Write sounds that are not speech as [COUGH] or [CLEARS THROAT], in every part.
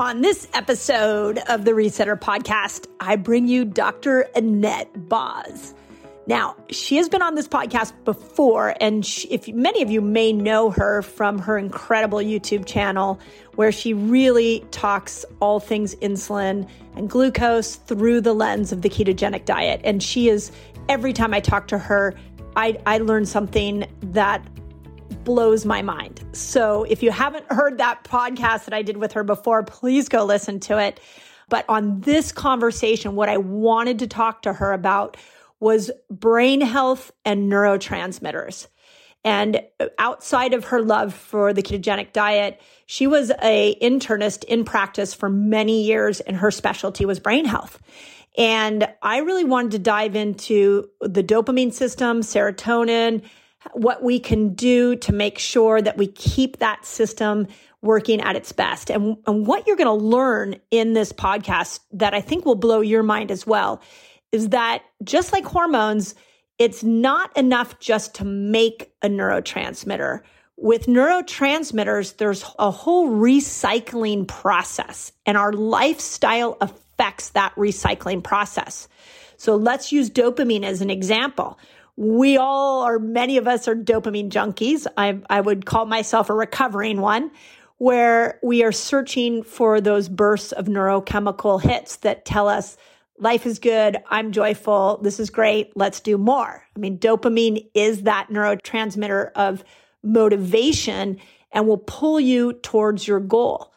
On this episode of the Resetter podcast, I bring you Dr. Annette Boz. Now, she has been on this podcast before, and she, if many of you may know her from her incredible YouTube channel, where she really talks all things insulin and glucose through the lens of the ketogenic diet. And she is, every time I talk to her, I, I learn something that blows my mind. So if you haven't heard that podcast that I did with her before, please go listen to it. But on this conversation, what I wanted to talk to her about was brain health and neurotransmitters. And outside of her love for the ketogenic diet, she was a internist in practice for many years and her specialty was brain health. And I really wanted to dive into the dopamine system, serotonin, what we can do to make sure that we keep that system working at its best. And, and what you're going to learn in this podcast that I think will blow your mind as well is that just like hormones, it's not enough just to make a neurotransmitter. With neurotransmitters, there's a whole recycling process, and our lifestyle affects that recycling process. So let's use dopamine as an example we all or many of us are dopamine junkies. I, I would call myself a recovering one where we are searching for those bursts of neurochemical hits that tell us life is good. I'm joyful. This is great. Let's do more. I mean, dopamine is that neurotransmitter of motivation and will pull you towards your goal.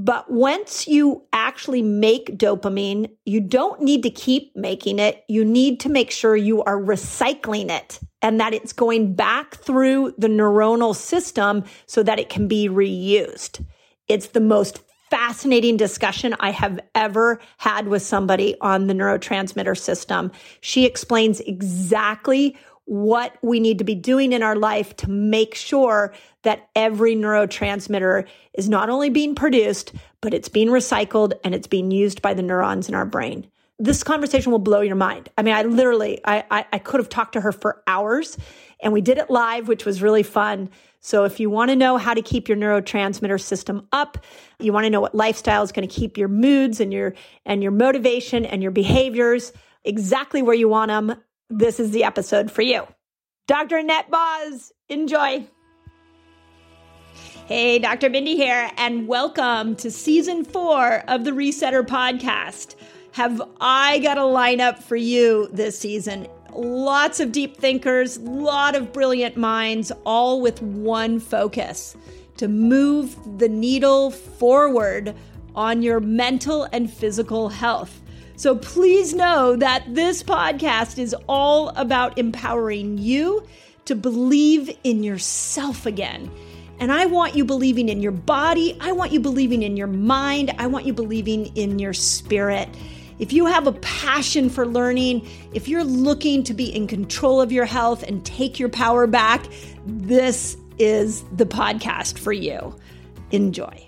But once you actually make dopamine, you don't need to keep making it. You need to make sure you are recycling it and that it's going back through the neuronal system so that it can be reused. It's the most fascinating discussion I have ever had with somebody on the neurotransmitter system. She explains exactly what we need to be doing in our life to make sure that every neurotransmitter is not only being produced, but it's being recycled and it's being used by the neurons in our brain. This conversation will blow your mind. I mean, I literally, I, I, I could have talked to her for hours and we did it live, which was really fun. So if you want to know how to keep your neurotransmitter system up, you want to know what lifestyle is going to keep your moods and your, and your motivation and your behaviors exactly where you want them, this is the episode for you. Dr. Annette Boz, enjoy. Hey, Dr. Mindy here, and welcome to season four of the Resetter podcast. Have I got a lineup for you this season? Lots of deep thinkers, lot of brilliant minds, all with one focus to move the needle forward on your mental and physical health. So please know that this podcast is all about empowering you to believe in yourself again. And I want you believing in your body. I want you believing in your mind. I want you believing in your spirit. If you have a passion for learning, if you're looking to be in control of your health and take your power back, this is the podcast for you. Enjoy.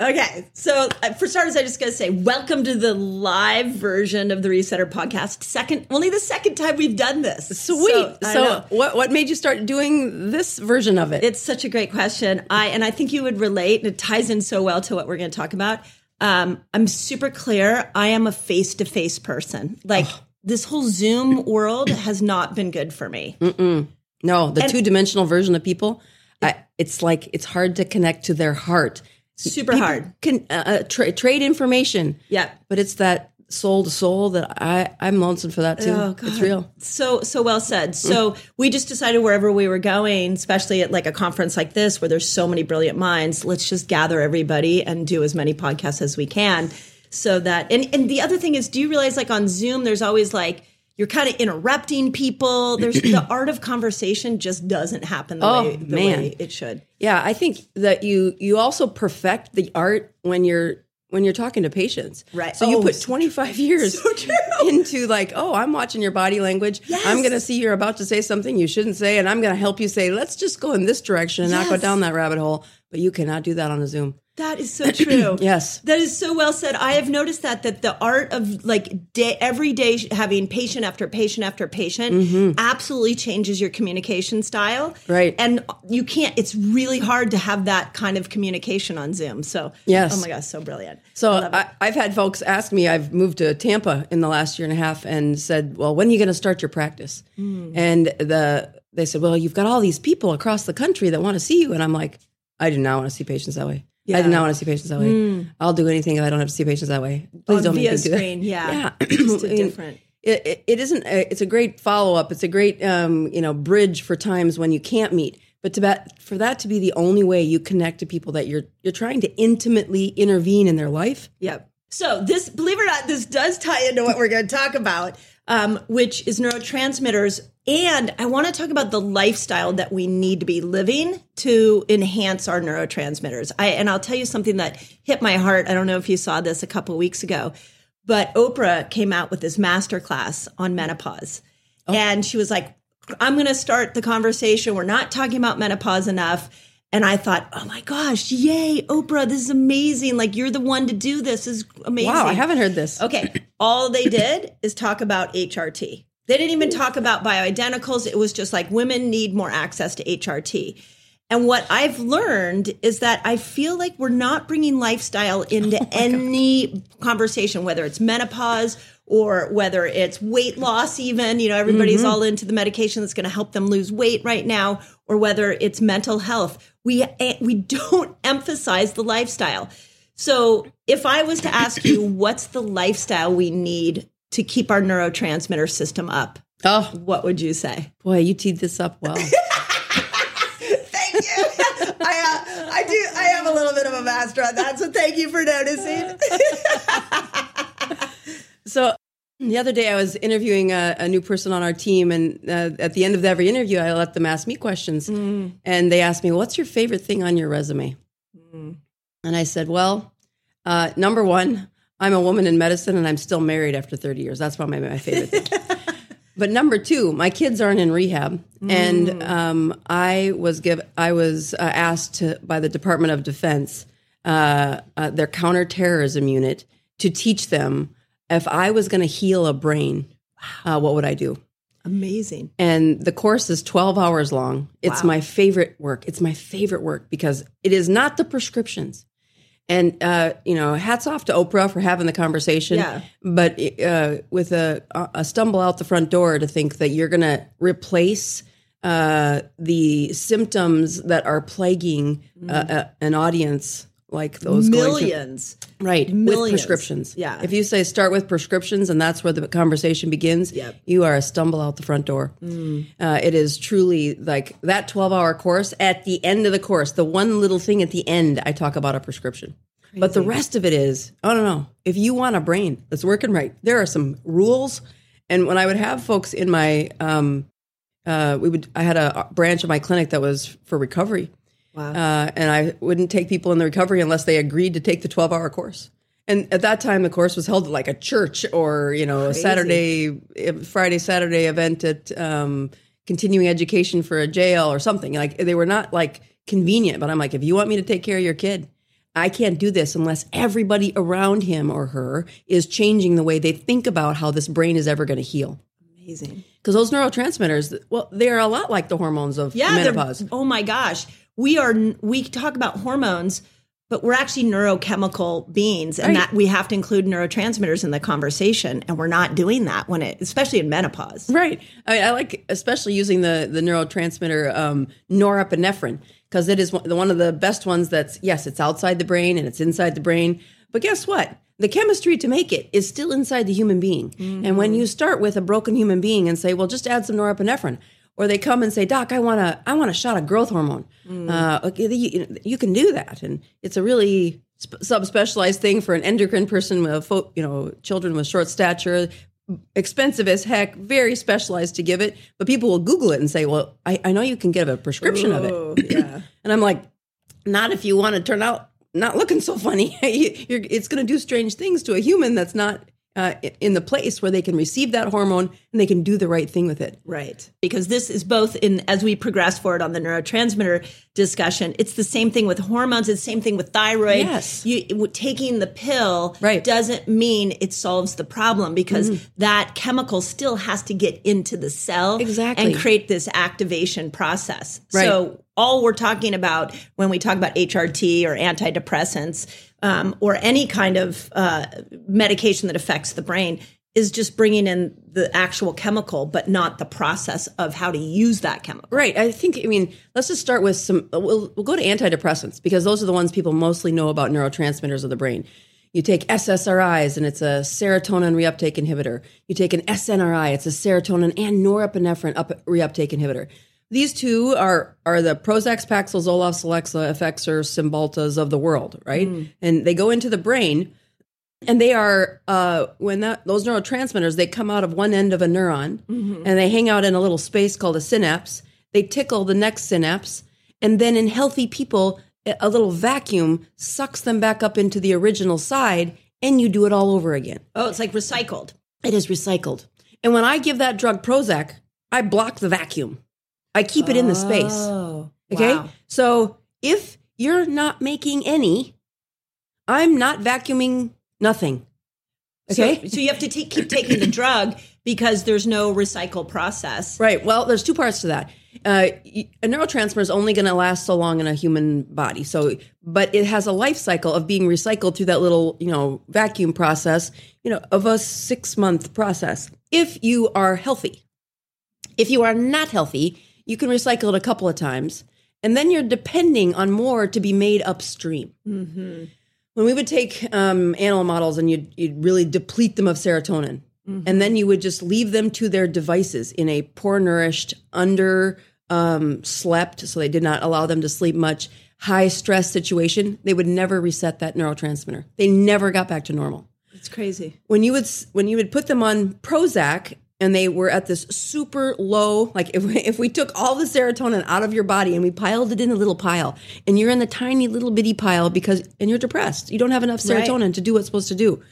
Okay, so uh, for starters, I just got to say, welcome to the live version of the Resetter podcast. Second, only the second time we've done this. Sweet. So, so what what made you start doing this version of it? It's such a great question. I and I think you would relate. And it ties in so well to what we're going to talk about. Um, I'm super clear. I am a face to face person. Like this whole Zoom world has not been good for me. Mm-mm. No, the two dimensional version of people. I, it's like it's hard to connect to their heart super People hard. Can uh, uh, tra- trade information. Yeah, but it's that soul to soul that I I'm lonesome for that too. Oh, it's real. So so well said. So mm. we just decided wherever we were going, especially at like a conference like this where there's so many brilliant minds, let's just gather everybody and do as many podcasts as we can. So that and and the other thing is, do you realize like on Zoom, there's always like you're kind of interrupting people. [CLEARS THROAT] There's the art of conversation just doesn't happen the, oh, way, the man. way it should. Yeah, I think that you you also perfect the art when you're when you're talking to patients. Right. So oh, you put 25 so, [LAUGHS] years so into like, oh, I'm watching your body language. Yes. I'm going to see you're about to say something you shouldn't say, and I'm going to help you say, let's just go in this direction and yes. not go down that rabbit hole. But you cannot do that on a Zoom. That is so [CLEARS THROAT] true. yes. That is so well said. I have noticed that that the art of like day, every day having patient after patient after patient mm-hmm. absolutely changes your communication style. Right. And you can't it's really hard to have that kind of communication on Zoom. So yes. oh my gosh, so brilliant. So I, have had folks ask me, I've moved to Tampa in the last year and a half and said, Well, when are you gonna start your practice? Mm. And the they said, Well, you've got all these people across the country that want to see you. And I'm like, I do not want to see patients that way. Yeah. I do not want to see patients that way. Mm. I'll do anything if I don't have to see patients that way. Please On don't via make me do screen, that. Yeah, yeah, just [CLEARS THROAT] different. It, it, it isn't. A, it's a great follow up. It's a great um, you know bridge for times when you can't meet. But to that, for that to be the only way you connect to people that you're you're trying to intimately intervene in their life. Yep. So this, believe it or not, this does tie into what we're going to talk about, um, which is neurotransmitters and I want to talk about the lifestyle that we need to be living to enhance our neurotransmitters. I, and I'll tell you something that hit my heart. I don't know if you saw this a couple weeks ago, but Oprah came out with this masterclass on menopause. Oh. And she was like, I'm going to start the conversation. We're not talking about menopause enough. And I thought, oh my gosh, yay, Oprah, this is amazing. Like, you're the one to do this. this is amazing. Wow, I haven't heard this. Okay. [LAUGHS] All they did is talk about HRT. They didn't even talk about bioidenticals. It was just like women need more access to HRT. And what I've learned is that I feel like we're not bringing lifestyle into oh any God. conversation, whether it's menopause or whether it's weight loss, even. You know, everybody's mm-hmm. all into the medication that's going to help them lose weight right now, or whether it's mental health. We, eh, we don't [LAUGHS] emphasize the lifestyle. So if I was to ask you, [CLEARS THROAT] what's the lifestyle we need to keep our neurotransmitter system up, oh, what would you say? Boy, you teed this up well. [LAUGHS] Thank you. I, uh, I do. I have a little bit of a master on that, so thank you for noticing. [LAUGHS] so the other day, I was interviewing a, a new person on our team, and uh, at the end of every interview, I let them ask me questions. Mm. And they asked me, "What's your favorite thing on your resume?" Mm. And I said, "Well, uh, number one, I'm a woman in medicine and I'm still married after 30 years. That's probably my favorite thing. [LAUGHS] but number two, my kids aren't in rehab, mm. and um, I was give I was uh, asked to, by the Department of Defense, uh, uh, their counterterrorism unit, to teach them if I was going to heal a brain, uh, what would I do? Amazing. And the course is 12 hours long. It's wow. my favorite work. It's my favorite work because it is not the prescriptions. And uh, you know, hats off to Oprah for having the conversation. Yeah. But uh, with a, a stumble out the front door to think that you're going to replace uh, the symptoms that are plaguing uh, uh, an audience like those through- Millions. right Millions. with prescriptions. Yeah. If you say start with prescriptions and that's where the conversation begins, Yep. Mm. you are a stumble out the front door. Uh, it is truly like that 12 hour course. At the end of the course, the one little thing at the end, I talk about a prescription. But the rest of it is, I don't know. If you want a brain that's working right, there are some rules. And when I would have folks in my, um, uh, we would, I had a branch of my clinic that was for recovery. Wow. Uh, and I wouldn't take people in the recovery unless they agreed to take the 12 hour course. And at that time, the course was held at like a church or, you know, a Saturday, Friday, Saturday event at um, continuing education for a jail or something. Like they were not like convenient, but I'm like, if you want me to take care of your kid, I can't do this unless everybody around him or her is changing the way they think about how this brain is ever going to heal. Amazing. Because those neurotransmitters, well, they are a lot like the hormones of Yeah. menopause. Oh my gosh. We are, we talk about hormones, but we're actually neurochemical beings and Right. that we have to include neurotransmitters in the conversation. And we're not doing that when it, especially in menopause. Right. I, mean, I like especially using the the neurotransmitter um, norepinephrine because it is one, one of the best ones. That's yes, it's outside the brain and it's inside the brain. But guess what? The chemistry to make it is still inside the human being. And when you start with a broken human being and say, "Well, just add some norepinephrine," or they come and say, "Doc, I want to, I want a shot of growth hormone," uh, okay, you, you can do that, and it's a really sp- subspecialized thing for an endocrine person with, fo- you know, children with short stature, expensive as heck, very specialized to give it. But people will Google it and say, "Well, I, I know you can get a prescription of it." yeah. [CLEARS THROAT] And I'm like, "Not if you want to turn out not looking so funny. [LAUGHS] You're, it's going to do strange things to a human that's not." Uh, in the place where they can receive that hormone and they can do the right thing with it. Right. Because this is both in, as we progress forward on the neurotransmitter discussion, it's the same thing with hormones. It's the same thing with thyroid. Yes. You, taking the pill Right. doesn't mean it solves the problem because that chemical still has to get into the cell Exactly. and create this activation process. Right. So all we're talking about when we talk about HRT or antidepressants um, or any kind of uh, medication that affects the brain is just bringing in the actual chemical, but not the process of how to use that chemical. Right. I think, I mean, let's just start with some, we'll, we'll go to antidepressants because those are the ones people mostly know about neurotransmitters of the brain. You take SSRIs and it's a serotonin reuptake inhibitor. You take an SNRI, it's a serotonin and norepinephrine up, reuptake inhibitor. These two are are the Prozac, Paxil, Zoloft, Celexa, Effexor, Cymbaltas of the world, right? And they go into the brain and they are uh, when that those neurotransmitters they come out of one end of a neuron and they hang out in a little space called a synapse. They tickle the next synapse and then in healthy people a little vacuum sucks them back up into the original side and you do it all over again. Oh, it's like recycled. it is recycled. And when i give that drug prozac i block the vacuum i keep it in the space Oh, Okay. wow. So if you're not making any, I'm not vacuuming nothing. Okay. So, so you have to take, keep taking the drug because there's no recycle process. right. Well, there's two parts to that. Uh, a neurotransmitter is only going to last so long in a human body. So, but it has a life cycle of being recycled through that little, you know, vacuum process, you know, of a six month process. If you are healthy, if you are not healthy, you can recycle it a couple of times, and then you're depending on more to be made upstream. When we would take um, animal models and you'd, you'd really deplete them of serotonin, and then you would just leave them to their devices in a poor nourished, under um, slept, so they did not allow them to sleep much, high stress situation, they would never reset that neurotransmitter. They never got back to normal It's crazy. when you would when you would put them on Prozac and they were at this super low like if we, [LAUGHS] if we took all the serotonin out of your body and we piled it in a little pile and you're in the tiny little bitty pile because and you're depressed you don't have enough Right. serotonin to do what's supposed to do.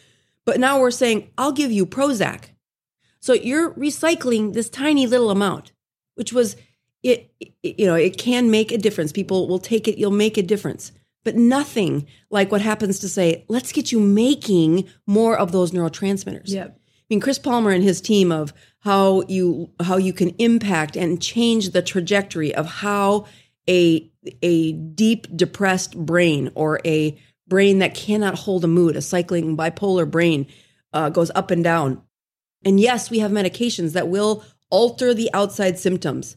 But now we're saying I'll give you Prozac. So you're recycling this tiny little amount which was it, it you know it can make a difference. People will take it you'll make a difference. But nothing like what happens to say let's get you making more of those neurotransmitters. Yep. I mean, Chris Palmer and his team of how you how you can impact and change the trajectory of how a a deep depressed brain or a brain that cannot hold a mood, a cycling bipolar brain uh, goes up and down. And yes, we have medications that will alter the outside symptoms,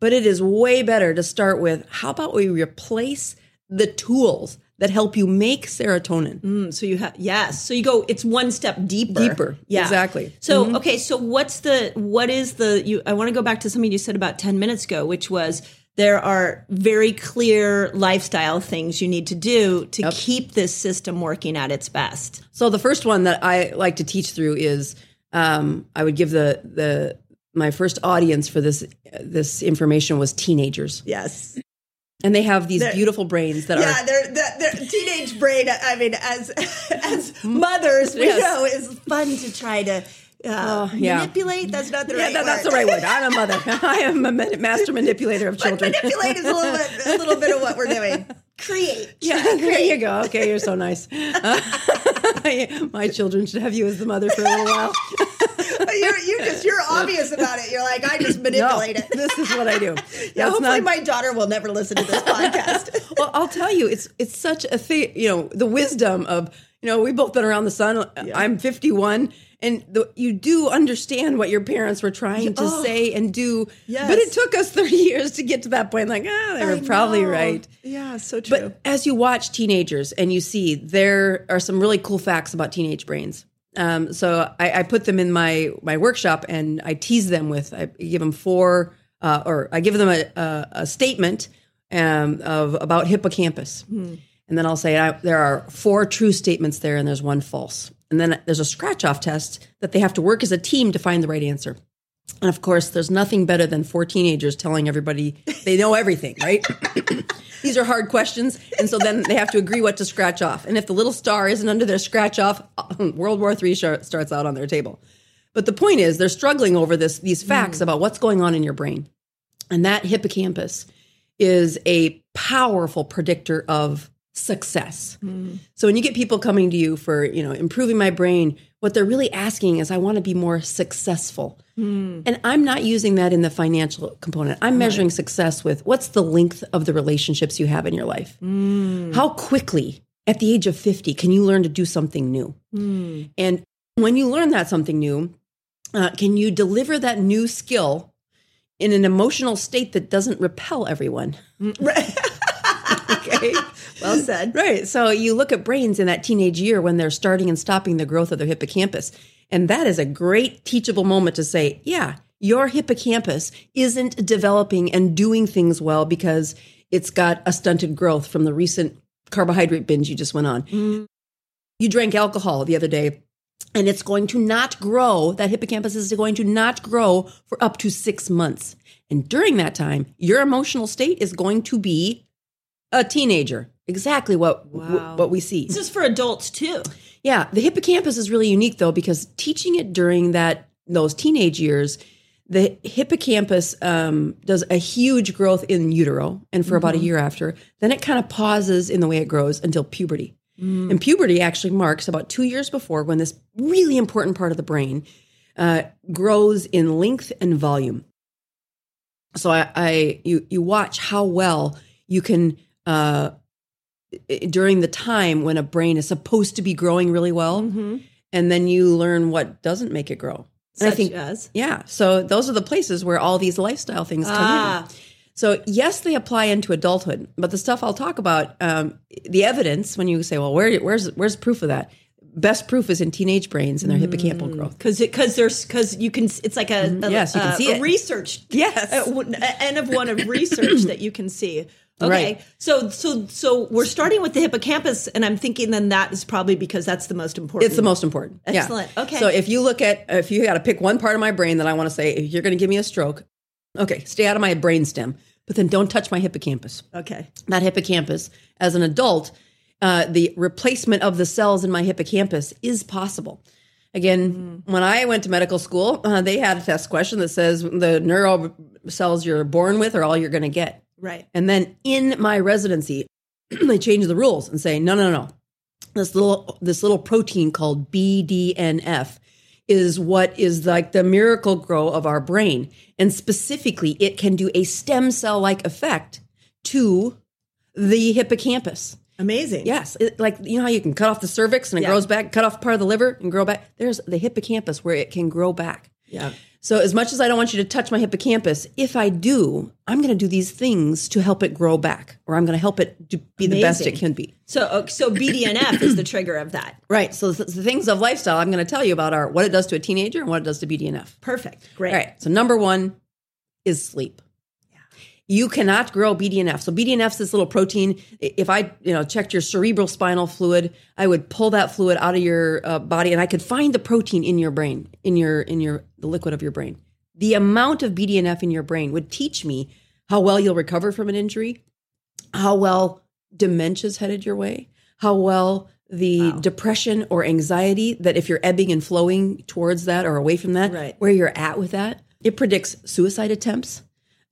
but it is way better to start with how about we replace the tools that help you make serotonin. Mm, so you have yes. So you go. It's one step deeper. Deeper. Yeah. Exactly. So okay. So what's the what is the you? I want to go back to something you said about ten minutes ago, which was there are very clear lifestyle things you need to do to keep this system working at its best. So the first one that I like to teach through is um, I would give the the my first audience for this this information was teenagers, Yes. And they have these beautiful brains that are Yeah, they're, their their teenage brain. I mean, as [LAUGHS] as mothers, we Yes. know is fun to try to uh, yeah. manipulate. That's not the yeah, right that- that's the word. right word. I'm a mother. [LAUGHS] I am a ma- master manipulator of But children. manipulate is a little bit a little bit of what we're doing. Create. [LAUGHS] Yeah, there you go. Okay, you're so nice. [LAUGHS] my children should have you as the mother for a little while. you're you just you're obvious about it. You're like I just No, manipulate it. this is what I do. Yeah, That's hopefully not- my daughter will never listen to this podcast. well, I'll tell you, it's it's such a thing. You know, the wisdom of you know we've both been around the sun. I'm 51, and the, you do understand what your parents were trying to Oh. say and do. Yes. But it took us [LAUGHS] 30 years to get to that point. Like, ah, they were I probably know. right. Yeah, so true. But as you watch teenagers and you see there are some really cool facts about teenage brains. Um, so I, I put them in my my workshop and I tease them with I give them four uh, or I give them a, a, a statement um, of about hippocampus, and then I'll say I, there are four true statements there and there's one false, and then there's a scratch off test that they have to work as a team to find the right answer. And of course, there's nothing better than four teenagers telling everybody they know everything, right? [COUGHS] These are hard questions. And so then they have to agree what to scratch off. And if the little star isn't under their scratch off, [LAUGHS] World War III starts out on their table. But the point is, they're struggling over this, these facts hmm. about what's going on in your brain. And that hippocampus is a powerful predictor of success. Mm. So when you get people coming to you for, you know, improving my brain, what they're really asking is I want to be more successful. Mm. And I'm not using that in the financial component. I'm measuring success with what's the length of the relationships you have in your life. Mm. How quickly at the age of 50 can you learn to do something new? And when you learn that something new, uh, can you deliver that new skill in an emotional state that doesn't repel everyone? [LAUGHS] okay. well [LAUGHS] said. Right. So you look at brains in that teenage year when they're starting and stopping the growth of their hippocampus. And that is a great teachable moment to say, yeah, your hippocampus isn't developing and doing things well because it's got a stunted growth from the recent carbohydrate binge you just went on. Mm. You drank alcohol the other day and it's going to not grow. That hippocampus is going to not grow for up to six months. And during that time, your emotional state is going to be a teenager. Exactly what Wow. what we see. This is for adults too. Yeah, the hippocampus is really unique though because teaching it during that those teenage years, the hippocampus um, does a huge growth in utero and for about a year after. Then it kind of pauses in the way it grows until puberty. And puberty actually marks about two years before when this really important part of the brain uh, grows in length and volume. So I, I you you watch how well you can uh, during the time when a brain is supposed to be growing really well, and then you learn what doesn't make it grow. And I think as yeah, so those are the places where all these lifestyle things come Ah. in. So yes, they apply into adulthood, but the stuff I'll talk about, um, the evidence when you say, well, where, where's where's proof of that? Best proof is in teenage brains and their hippocampal growth. because because there's because you can it's like a, a Mm-hmm. Yes, you can a- see a it. research Yes. uh, a of one of research [COUGHS] that you can see. Okay, Right. so so so we're starting with the hippocampus, and I'm thinking then that is probably because that's the most important. It's the most important. Yeah. Excellent. Okay. So if you look at if you got to pick one part of my brain that I want to say, if you're going to give me a stroke, okay, stay out of my brainstem, but then don't touch my hippocampus. okay. that hippocampus as an adult, uh, the replacement of the cells in my hippocampus is possible. Again, when I went to medical school, uh, they had a test question that says the neural cells you're born with are all you're going to get. Right. And then in my residency, [CLEARS THROAT] they change the rules and say, no, no, no. This little this little protein called BDNF is what is like the miracle grow of our brain. And specifically, it can do a stem cell like effect to the hippocampus. Amazing. Yes, it, like you know how you can cut off the cervix and it Yeah. grows back, cut off part of the liver and grow back. There's the hippocampus where it can grow back. Yeah. So as much as I don't want you to touch my hippocampus, if I do, I'm going to do these things to help it grow back, or I'm going to help it be the best it can be. So, uh, so BDNF is the trigger of that. Right. So the, the things of lifestyle I'm going to tell you about are what it does to a teenager and what it does to BDNF. Perfect. Great. All right. So number one is sleep. You cannot grow BDNF. So BDNF is this little protein. If I, you know, checked your cerebral spinal fluid, I would pull that fluid out of your uh, body, and I could find the protein in your brain, in your in your the liquid of your brain. The amount of BDNF in your brain would teach me how well you'll recover from an injury, how well dementia's headed your way, how well the depression or anxiety that if you're ebbing and flowing towards that or away from that, Right. where you're at with that. It predicts suicide attempts.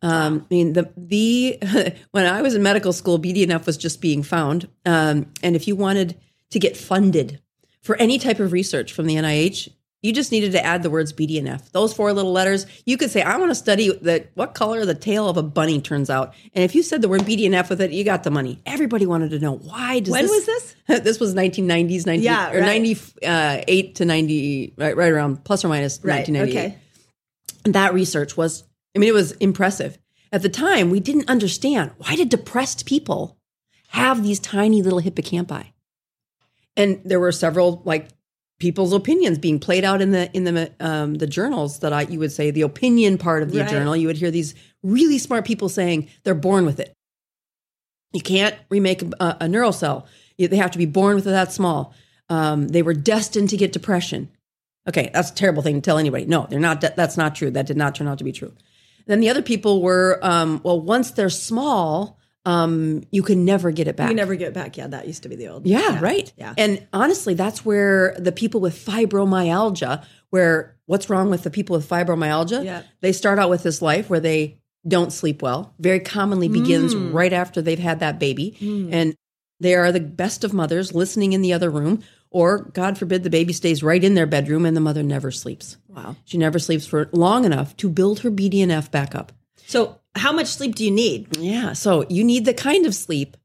Um, I mean, the the [LAUGHS] when I was in medical school, BDNF was just being found, um, and if you wanted to get funded for any type of research from the NIH, you just needed to add the words BDNF. Those four little letters. You could say, "I want to study the what color the tail of a bunny turns out," and if you said the word BDNF with it, you got the money. Everybody wanted to know why. Does When this, was this? [LAUGHS] this was 1990s, 90, Yeah, or right. 98 uh, to 90, right, right around plus or minus Right. 1998 Okay. that research was i mean it was impressive at the time we didn't understand why did depressed people have these tiny little hippocampi and there were several like people's opinions being played out in the in the um, the journals that I you would say the opinion part of the Right. journal you would hear these really smart people saying they're born with it you can't remake a, a neural cell You- they have to be born with it that small um, they were destined to get depression Okay, that's a terrible thing to tell anybody. No, they're not. That's not true. That did not turn out to be true. Then the other people were, um, well, once they're small, um, you can never get it back. You never get it back. Yeah, that used to be the old. Yeah, right. Yeah. And honestly, that's where the people with fibromyalgia, where what's wrong with the people with fibromyalgia? Yeah. They start out with this life where they don't sleep well. Very commonly begins Mm. right after they've had that baby. And they are the best of mothers listening in the other room, or God forbid the baby stays right in their bedroom and the mother never sleeps. Wow. She never sleeps for long enough to build her BDNF back up. So, how much sleep do you need? Yeah. So you need the kind of sleep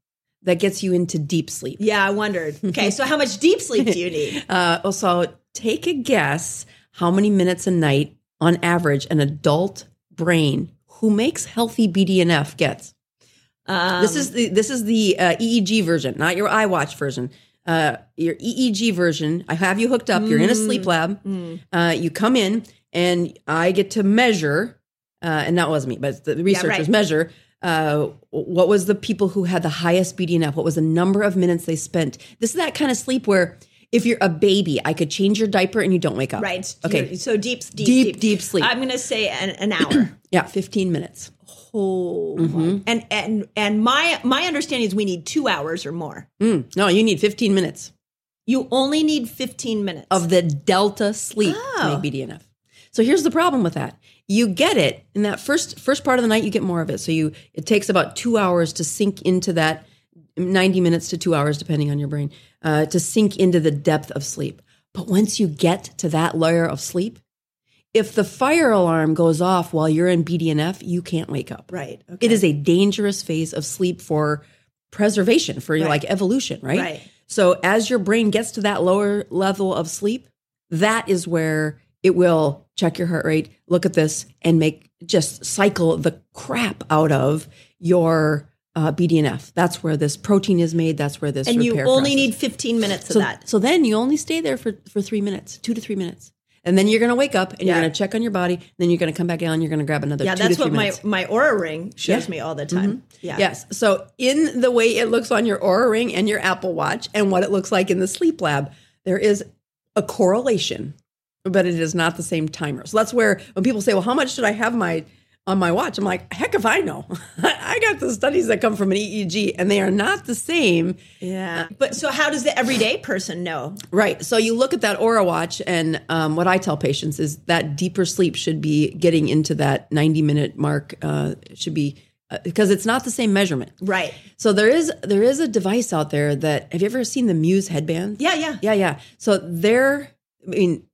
that gets you into deep sleep. Yeah, I wondered. Okay, so how much deep sleep do you need? [LAUGHS] Uh, also, take a guess how many minutes a night, on average, an adult brain who makes healthy BDNF gets. Um, this is the this is the uh, EEG version, not your iWatch version. Uh, your EEG version. I have you hooked up. You're in a Mm. sleep lab. Uh, you come in, and I get to measure. Uh, and that wasn't me, but the researchers right. measure. Uh, what was the people who had the highest BDNF? What was the number of minutes they spent? This is that kind of sleep where if you're a baby, I could change your diaper and you don't wake up. right. Okay. So deep, deep, Deep, deep, deep sleep. I'm going to say an, an hour. [CLEARS THROAT] Yeah, 15 minutes. oh, Mm-hmm. and and and my my understanding is we need two hours or more. Mm, no, you need 15 minutes You only need 15 minutes of the delta sleep Oh. to make BDNF. So here's the problem with that. You get it in that first first part of the night. You get more of it. So you it takes about two hours to sink into that 90 minutes to two hours, depending on your brain, uh, to sink into the depth of sleep. But once you get to that layer of sleep, if the fire alarm goes off while you're in BDNF, you can't wake up. Right. Okay. It is a dangerous phase of sleep for preservation, for Right. like evolution, right? Right. So as your brain gets to that lower level of sleep, that is where it will check your heart rate, look at this, and make just cycle the crap out of your uh, BDNF. That's where this protein is made. That's where this and you only process- need 15 minutes of that. so then you only stay there for, for three minutes, two to three minutes. And then you're going to wake up and Yeah. you're going to check on your body. Then you're going to come back down. You're going to grab another Yeah, two that's what my minutes. my Oura ring shows Yeah. Mm-hmm. me all the time. Yeah. Yes. So in the way it looks on your Oura Ring and your Apple Watch and what it looks like in the sleep lab, there is a correlation, but it is not the same timer. So that's where when people say, "Well, how much should I have my on my watch?" I'm like, "Heck if I know." [LAUGHS] I got the studies that come from an EEG, and they are not the same. Yeah. But so how does the everyday person know? Right. So you look at that Oura watch, and um, what I tell patients is that deeper sleep should be getting into that 90 minute mark. Uh, should be uh, because it's not the same measurement. Right. So there is there is a device out there that have you ever seen the Muse headband? Yeah, yeah. Yeah, yeah. So they're I mean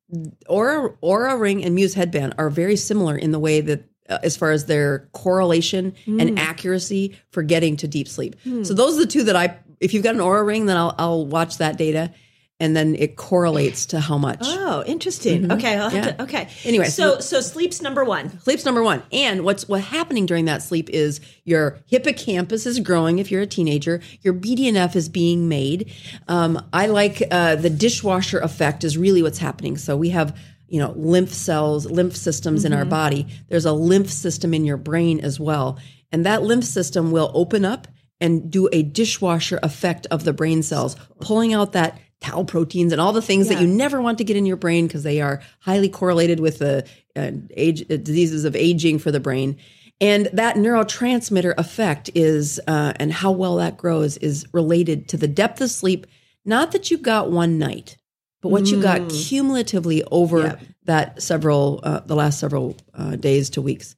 Oura Oura Ring and Muse headband are very similar in the way that uh, as far as their correlation and accuracy for getting to deep sleep. So those are the two that I if you've got an Oura ring, then I'll I'll watch that data, and then it correlates to how much. Oh, interesting. Okay, I'll have Yeah. to, okay. Anyway, so so sleep's number one. Sleep's number one. And what's what's happening during that sleep is your hippocampus is growing if you're a teenager. Your BDNF is being made. Um, I like uh, the dishwasher effect is really what's happening. So we have you know lymph cells, lymph systems in our body. There's a lymph system in your brain as well, and that lymph system will open up and do a dishwasher effect of the brain cells, pulling out that tau proteins and all the things that you never want to get in your brain because they are highly correlated with the uh, age uh, diseases of aging for the brain. And that neurotransmitter effect is, uh, and how well that grows is related to the depth of sleep. Not that you got one night, but what you got cumulatively over Yep. that several, uh, the last several uh, days to weeks.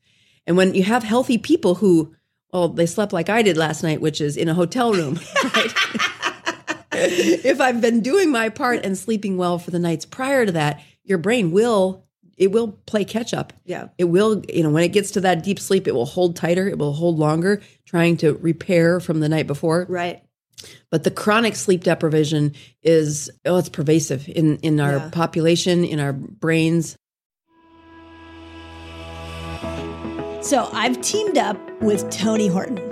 And when you have healthy people who, well, they slept like I did last night, which is in a hotel room, [LAUGHS] right? [LAUGHS] if I've been doing my part and sleeping well for the nights prior to that, your brain will it will play catch up. Yeah. It will, you know, when it gets to that deep sleep, it will hold tighter, it will hold longer, trying to repair from the night before. Right. But the chronic sleep deprivation is oh, it's pervasive in in our Yeah. population, in our brains. So I've teamed up with Tony Horton.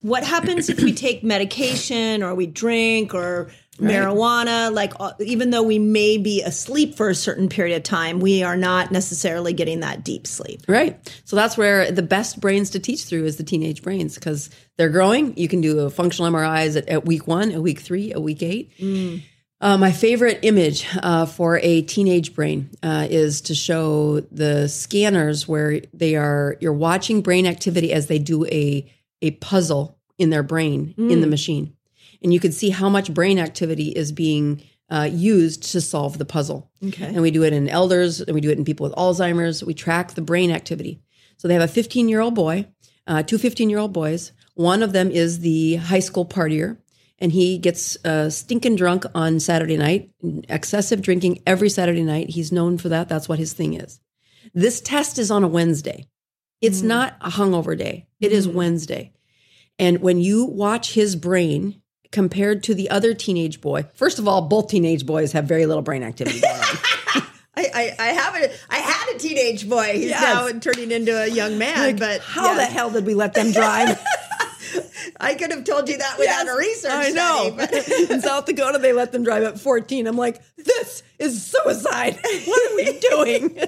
What happens if we take medication or we drink or marijuana? Like, uh, even though we may be asleep for a certain period of time, we are not necessarily getting that deep sleep. Right. So that's where the best brains to teach through is the teenage brains because they're growing. You can do a functional MRIs at, at week one, at week three, at week eight. Uh, my favorite image uh, for a teenage brain uh, is to show the scanners where they are you're watching brain activity as they do a a puzzle in their brain in the machine, and you can see how much brain activity is being uh, used to solve the puzzle. Okay. And we do it in elders, and we do it in people with Alzheimer's. We track the brain activity. So they have a 15 year old boy, uh, two 15 year old boys. One of them is the high school partier, and he gets uh, stinking drunk on Saturday night, excessive drinking every Saturday night. He's known for that. That's what his thing is. This test is on a Wednesday. It's mm. not a hungover day. It is mm. Wednesday. And when you watch his brain compared to the other teenage boy, first of all, both teenage boys have very little brain activity going [LAUGHS] on. I, I, I have a, I had a teenage boy. He's Yes. now turning into a young man, but How the hell did we let them drive? [LAUGHS] I could have told you that without a research I know. study. [LAUGHS] In South Dakota, they let them drive at 14. I'm like, this is suicide. What are we doing?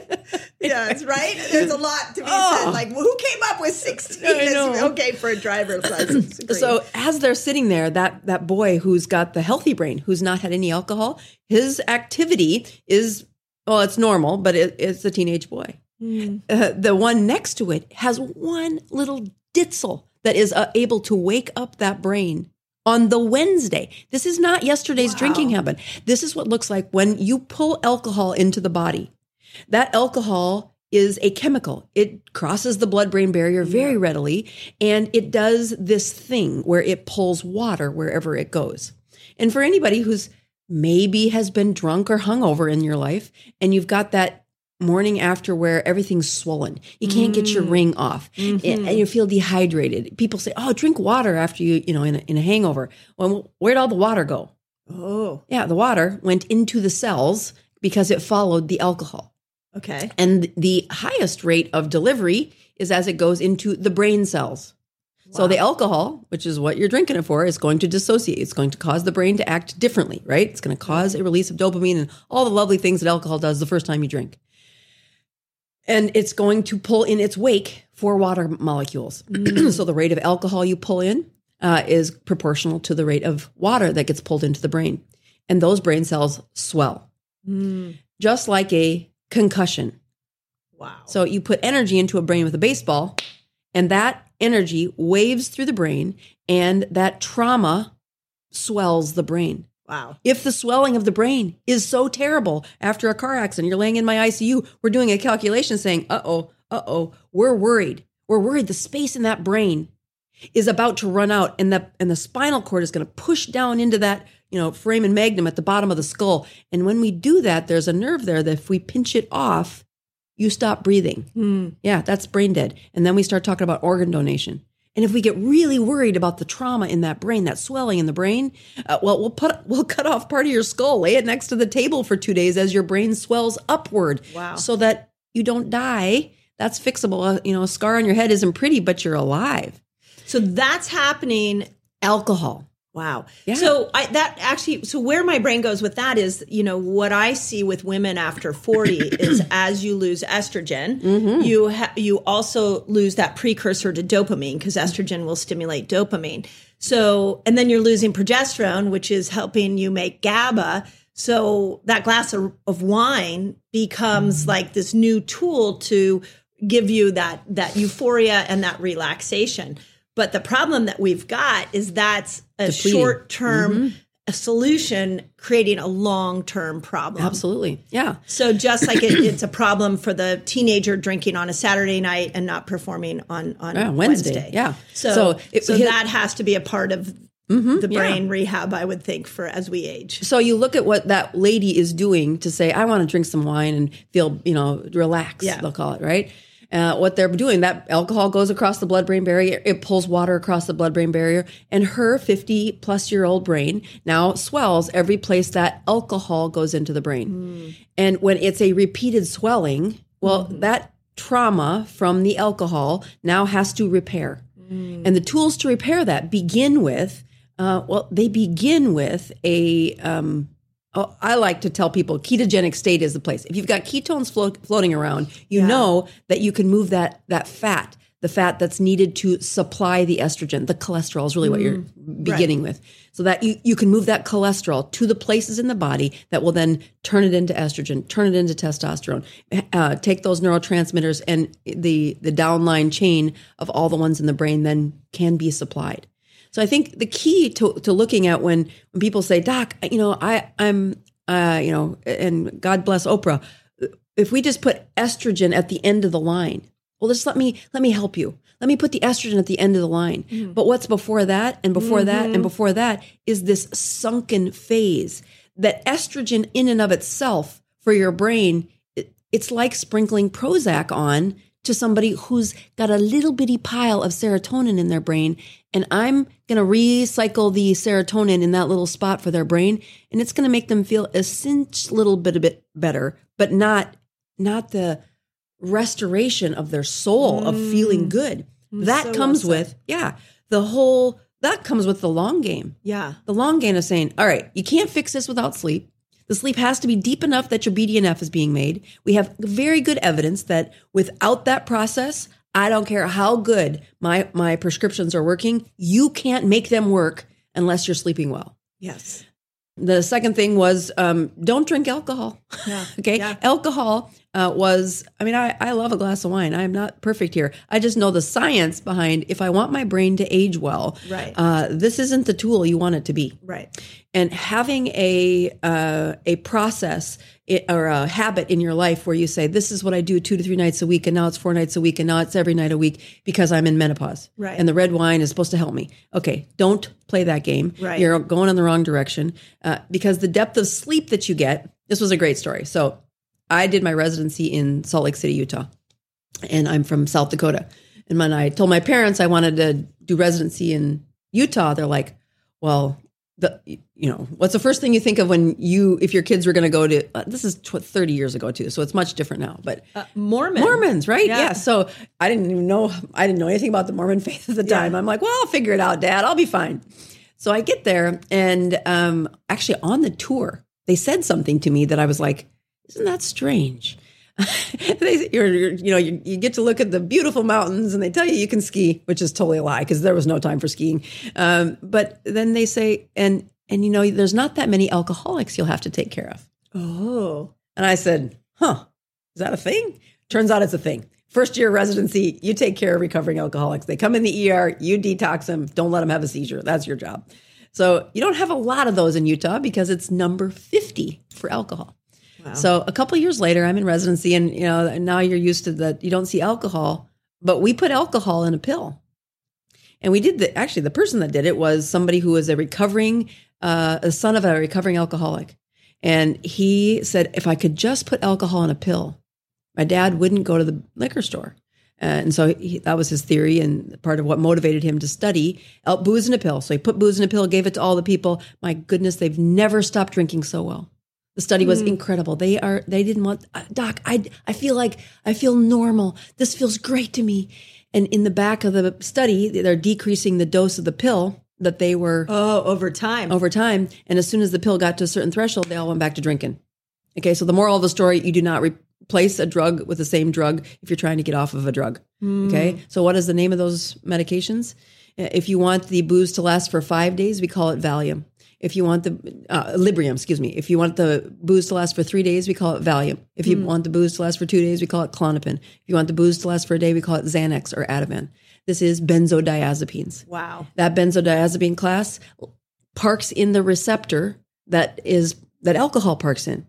Yes, right? There's a lot to be Oh. said. Like, who came up with 16 is okay for a driver's license? [CLEARS THROAT] So as they're sitting there, that that boy who's got the healthy brain, who's not had any alcohol, his activity is well, it's normal, but it, it's a teenage boy. Uh, the one next to it has one little ditzel that is uh, able to wake up that brain on the Wednesday. This is not yesterday's drinking habit. This is what looks like when you pull alcohol into the body. That alcohol is a chemical. It crosses the blood brain barrier very readily and it does this thing where it pulls water wherever it goes. And for anybody who's maybe has been drunk or hungover in your life and you've got that morning after where everything's swollen. You can't get your mm. ring off mm-hmm. and you feel dehydrated. People say, "Oh, drink water after you, you know, in a, in a hangover." Well, where'd all the water go? Oh, Yeah, the water went into the cells because it followed the alcohol. Okay. And the highest rate of delivery is as it goes into the brain cells. So the alcohol, which is what you're drinking it for, is going to dissociate. It's going to cause the brain to act differently, right? It's going to cause a release of dopamine and all the lovely things that alcohol does the first time you drink. And it's going to pull in its wake four water molecules. [CLEARS THROAT] so the rate of alcohol you pull in uh, is proportional to the rate of water that gets pulled into the brain. And those brain cells swell, just like a concussion. Wow. So you put energy into a brain with a baseball, and that energy waves through the brain, and that trauma swells the brain. wow. If the swelling of the brain is so terrible after a car accident, you're laying in my ICU, we're doing a calculation saying, uh oh, uh oh, we're worried. We're worried the space in that brain is about to run out and the and the spinal cord is going to push down into that you know foramen magnum at the bottom of the skull. And when we do that there's a nerve there that if we pinch it off you stop breathing. Yeah that's brain dead. And then we start talking about organ donation. And if we get really worried about the trauma in that brain that swelling in the brain uh, well we'll put [LAUGHS] we'll cut off part of your skull lay it next to the table for 2 days as your brain swells upward Wow. so that you don't die. That's fixable. Uh, you know a scar on your head isn't pretty but you're alive So that's happening. alcohol Wow. Yeah. So I that actually so where my brain goes with that is, you know, what I see with women after 40 [CLEARS THROAT] is as you lose estrogen, Mm-hmm. you ha- you also lose that precursor to dopamine because estrogen will stimulate dopamine. So and then you're losing progesterone which is helping you make GABA. So that glass of, of wine becomes Mm-hmm. like this new tool to give you that that euphoria and that relaxation. But the problem that we've got is that's a Depleting. short term Mm-hmm. solution creating a long term problem. absolutely yeah So just like it, it's a problem for the teenager drinking on a Saturday night and not performing on on Yeah, Wednesday. Wednesday. Yeah. So So so, it- that has to be a part of the brain rehab, I would think, for as we age. So you look at what that lady is doing to say, I want to drink some wine and feel, you know, relax, Yeah. they'll call it, right? Uh, what they're doing, that alcohol goes across the blood brain barrier, it pulls water across the blood brain barrier, and her 50 plus year old brain now swells every place that alcohol goes into the brain. And when it's a repeated swelling, well, that trauma from the alcohol now has to repair. And the tools to repair that begin with, uh, well, they begin with a. Um, oh, I like to tell people ketogenic state is the place. If you've got ketones float, floating around, you know that you can move that that fat, the fat that's needed to supply the estrogen. The cholesterol is really what you're beginning with, so that you you can move that cholesterol to the places in the body that will then turn it into estrogen, turn it into testosterone, uh, take those neurotransmitters, and the the downline chain of all the ones in the brain then can be supplied. So I think the key to, to looking at when, when people say, Doc, you know, I, I'm, uh, you know, and God bless Oprah, if we just put estrogen at the end of the line, well, just let me, let me help you. Let me put the estrogen at the end of the line. But what's before that and before that and before that is this sunken phase that estrogen in and of itself for your brain, it- it's like sprinkling Prozac on to somebody who's got a little bitty pile of serotonin in their brain and I'm going to recycle the serotonin in that little spot for their brain and it's going to make them feel a cinch little bit a bit better but not not the restoration of their soul of feeling mm. good that so comes said. with yeah the whole that comes with the long game Yeah. the long game of saying, all right, you can't fix this without sleep. The sleep has to be deep enough that your BDNF is being made. We have very good evidence that without that process, I don't care how good my my prescriptions are working, you can't make them work unless you're sleeping well. Yes. The second thing was um, don't drink alcohol. Yeah. [LAUGHS] okay, Yeah. alcohol uh, was I mean, I, I love a glass of wine. I am not perfect here. I just know the science behind if I want my brain to age well, Right. uh, this isn't the tool you want it to be. Right. And having a uh, a process or a habit in your life where you say, "This is what I do two to three nights a week, and now it's four nights a week, and now it's every night a week because I'm in menopause, Right. And the red wine is supposed to help me. Okay, don't play that game. Right. You're going in the wrong direction uh, because the depth of sleep that you get. This was a great story. So, I did my residency in Salt Lake City, Utah, and I'm from South Dakota. And when I told my parents I wanted to do residency in Utah, they're like, "Well, the you know, what's the first thing you think of when you if your kids were going to go to uh, this is tw- 30 years ago too, so it's much different now, but Uh, Mormon. Mormons, right? Yeah. Yeah. So I didn't even know I didn't know anything about the Mormon [LAUGHS] faith at the time. I'm like, well, I'll figure it out, Dad. I'll be fine. So I get there, and um, actually on the tour, they said something to me that I was like, isn't that strange? [LAUGHS] they, you're, you're, you know, you, you get to look at the beautiful mountains, and they tell you you can ski, which is totally a lie because there was no time for skiing. Um, but then they say, and and you know, there's not that many alcoholics you'll have to take care of. Oh. And I said, huh, is that a thing? Turns out it's a thing. First year residency, you take care of recovering alcoholics. They come in the ER, you detox them, don't let them have a seizure. That's your job. So you don't have a lot of those in Utah because it's number 50 for alcohol. So a couple years later, I'm in residency, and you know now you're used to that. You don't see alcohol, but we put alcohol in a pill, and we did the. Actually, the person that did it was somebody who was a recovering, uh, a son of a recovering alcoholic, and he said if I could just put alcohol in a pill, my dad wouldn't go to the liquor store. And so he, that was his theory and part of what motivated him to study booze in a pill. So he put booze in a pill, gave it to all the people. My goodness, they've never stopped drinking so well. The study was incredible. They are they didn't want uh, doc. I I feel like I feel normal. This feels great to me. And in the back of the study, they're decreasing the dose of the pill that they were Oh, over time. over time. And as soon as the pill got to a certain threshold, they all went back to drinking. Okay, so the moral of the story: you do not replace a drug with the same drug if you're trying to get off of a drug. Okay, so what is the name of those medications? If you want the booze to last for five days, we call it Valium. If you want the uh, Librium, excuse me. If you want the booze to last for three days, we call it Valium. If you want the booze to last for two days, we call it Klonopin. If you want the booze to last for a day, we call it Xanax or Ativan. This is benzodiazepines Wow. that benzodiazepine class parks in the receptor that is that alcohol parks in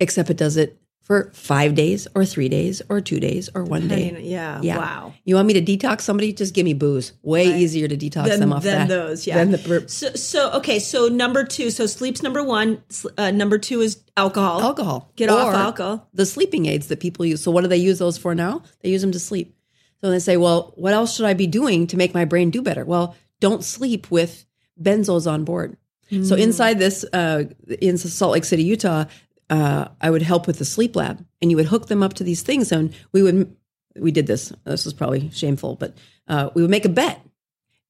except it does it for five days or three days or two days or one day yeah. yeah Wow. you want me to detox somebody just give me booze way easier to detox Than, them off than that those, yeah. than the so, so okay. So number two. So sleep's number one. Uh, number two is alcohol. alcohol Get off alcohol. the sleeping aids that people use so what do they use those for now they use them to sleep so they say well what else should i be doing to make my brain do better well don't sleep with benzos on board so inside this uh, in salt lake city utah uh, i would help with the sleep lab and you would hook them up to these things and we would we did this. This was probably shameful but uh, we would make a bet.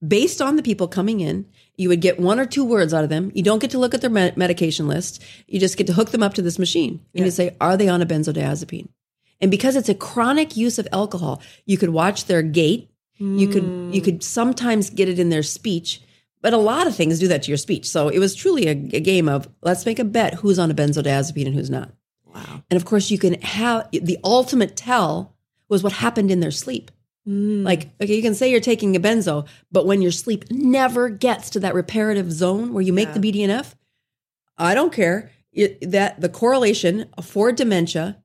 Based on the people coming in you would get one or two words out of them. You don't get to look at their med- medication list. You just get to hook them up to this machine and you say are they on a benzodiazepine? And because it's a chronic use of alcohol you could watch their gait. You could you could sometimes get it in their speech but a lot of things do that to your speech. So it was truly a, a game of let's make a bet who's on a benzodiazepine and who's not. Wow. and of course you can have the ultimate tell was what happened in their sleep. Mm. Like, okay, you can say you're taking a benzo, but when your sleep never gets to that reparative zone where you make the BDNF, I don't care. It, that the correlation for dementia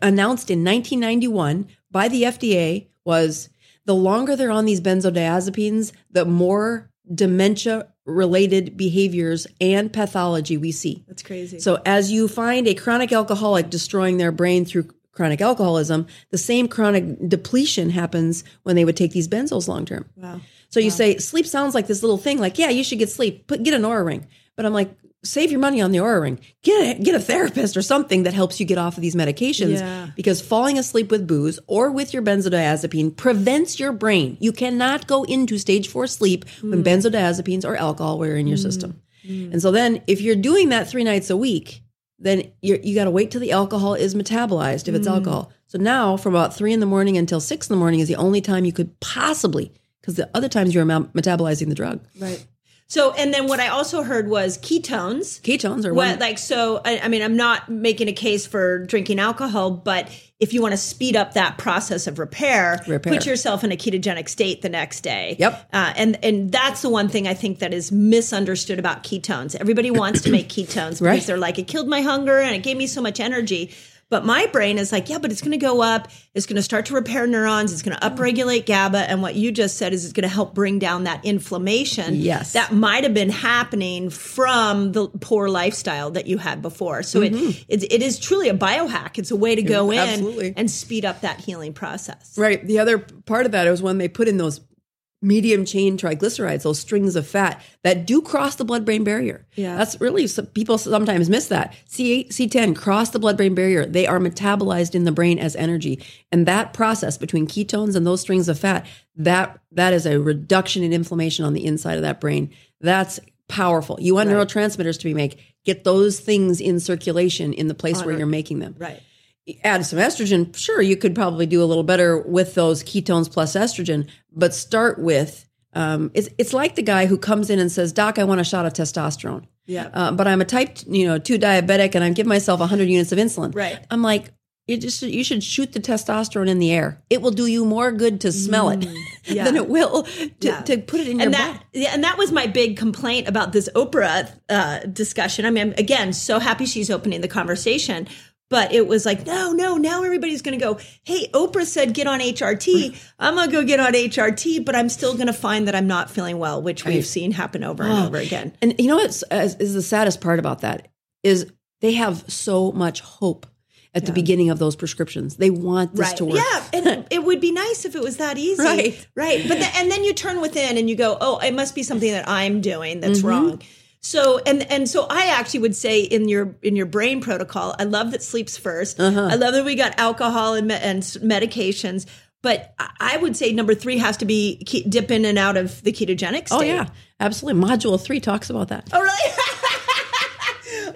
announced in 1991 by the FDA was the longer they're on these benzodiazepines, the more dementia related behaviors and pathology we see. That's crazy. So as you find a chronic alcoholic destroying their brain through chronic alcoholism, the same chronic depletion happens when they would take these benzos long term. wow. So you say sleep sounds like this little thing, like yeah, you should get sleep, put get an Oura ring. But I'm like, save your money on the Oura ring. Get a, get a therapist or something that helps you get off of these medications. Yeah. Because falling asleep with booze or with your benzodiazepine prevents your brain. You cannot go into stage four sleep when hmm. benzodiazepines or alcohol were in your hmm. system. Hmm. And so then if you're doing that three nights a week, then you're, you got to wait till the alcohol is metabolized if it's alcohol. So now from about three in the morning until six in the morning is the only time you could possibly, because the other times you're metabolizing the drug. Right. So, and then what I also heard was ketones. Ketones are What, like, so, I, I mean, I'm not making a case for drinking alcohol, but if you want to speed up that process of repair, Repair. put yourself in a ketogenic state the next day. Yep. Uh, and and that's the one thing I think that is misunderstood about ketones. Everybody wants to make ketones because Right. they're like, it killed my hunger and it gave me so much energy. But my brain is like, yeah, but it's going to go up. It's going to start to repair neurons. It's going to upregulate GABA. And what you just said is it's going to help bring down that inflammation. Yes. That might have been happening from the poor lifestyle that you had before. So it, it, it is truly a biohack. It's a way to go in Mm-hmm. Absolutely. and speed up that healing process. Right. The other part of that is when they put in those medium chain triglycerides, those strings of fat that do cross the blood brain barrier. Yeah. That's really, some people sometimes miss that. C8, C10 cross the blood brain barrier. They are metabolized in the brain as energy. And that process between ketones and those strings of fat, that, that is a reduction in inflammation on the inside of that brain. That's powerful. You want neurotransmitters to be made. Get those things in circulation in the place where you're making them Right. Add some estrogen, sure, you could probably do a little better with those ketones plus estrogen, but start with um, it's it's like the guy who comes in and says, "Doc, I want a shot of testosterone." Yeah. Uh, but I'm a type, you know, two diabetic, and I give myself 100 units of insulin. Right. I'm like, you just you should shoot the testosterone in the air. It will do you more good to smell it Mm, [LAUGHS] yeah. than it will to, Yeah. to put it in your and body. that yeah, and that was my big complaint about this Oprah uh, discussion. I mean, I'm, again, so happy she's opening the conversation, but it was like, no, no, now everybody's going to go, hey, Oprah said get on HRT. [LAUGHS] I'm going to go get on HRT, but I'm still going to find that I'm not feeling well, which we've seen happen over and over again. And you know what's is, is the saddest part about that is they have so much hope at the beginning of those prescriptions. They want this Right. to work. Yeah, and [LAUGHS] it would be nice if it was that easy. Right. Right. But the, and then you turn within and you go, "Oh, it must be something that I'm doing that's Mm-hmm. wrong." So and and so I actually would say in your in your brain protocol, I love that sleeps 1st Uh-huh. I love that we got alcohol and and medications. But I- would say number three has to be dip in and out of the ketogenic state. Oh yeah, absolutely. Module three talks about that. Oh really? [LAUGHS]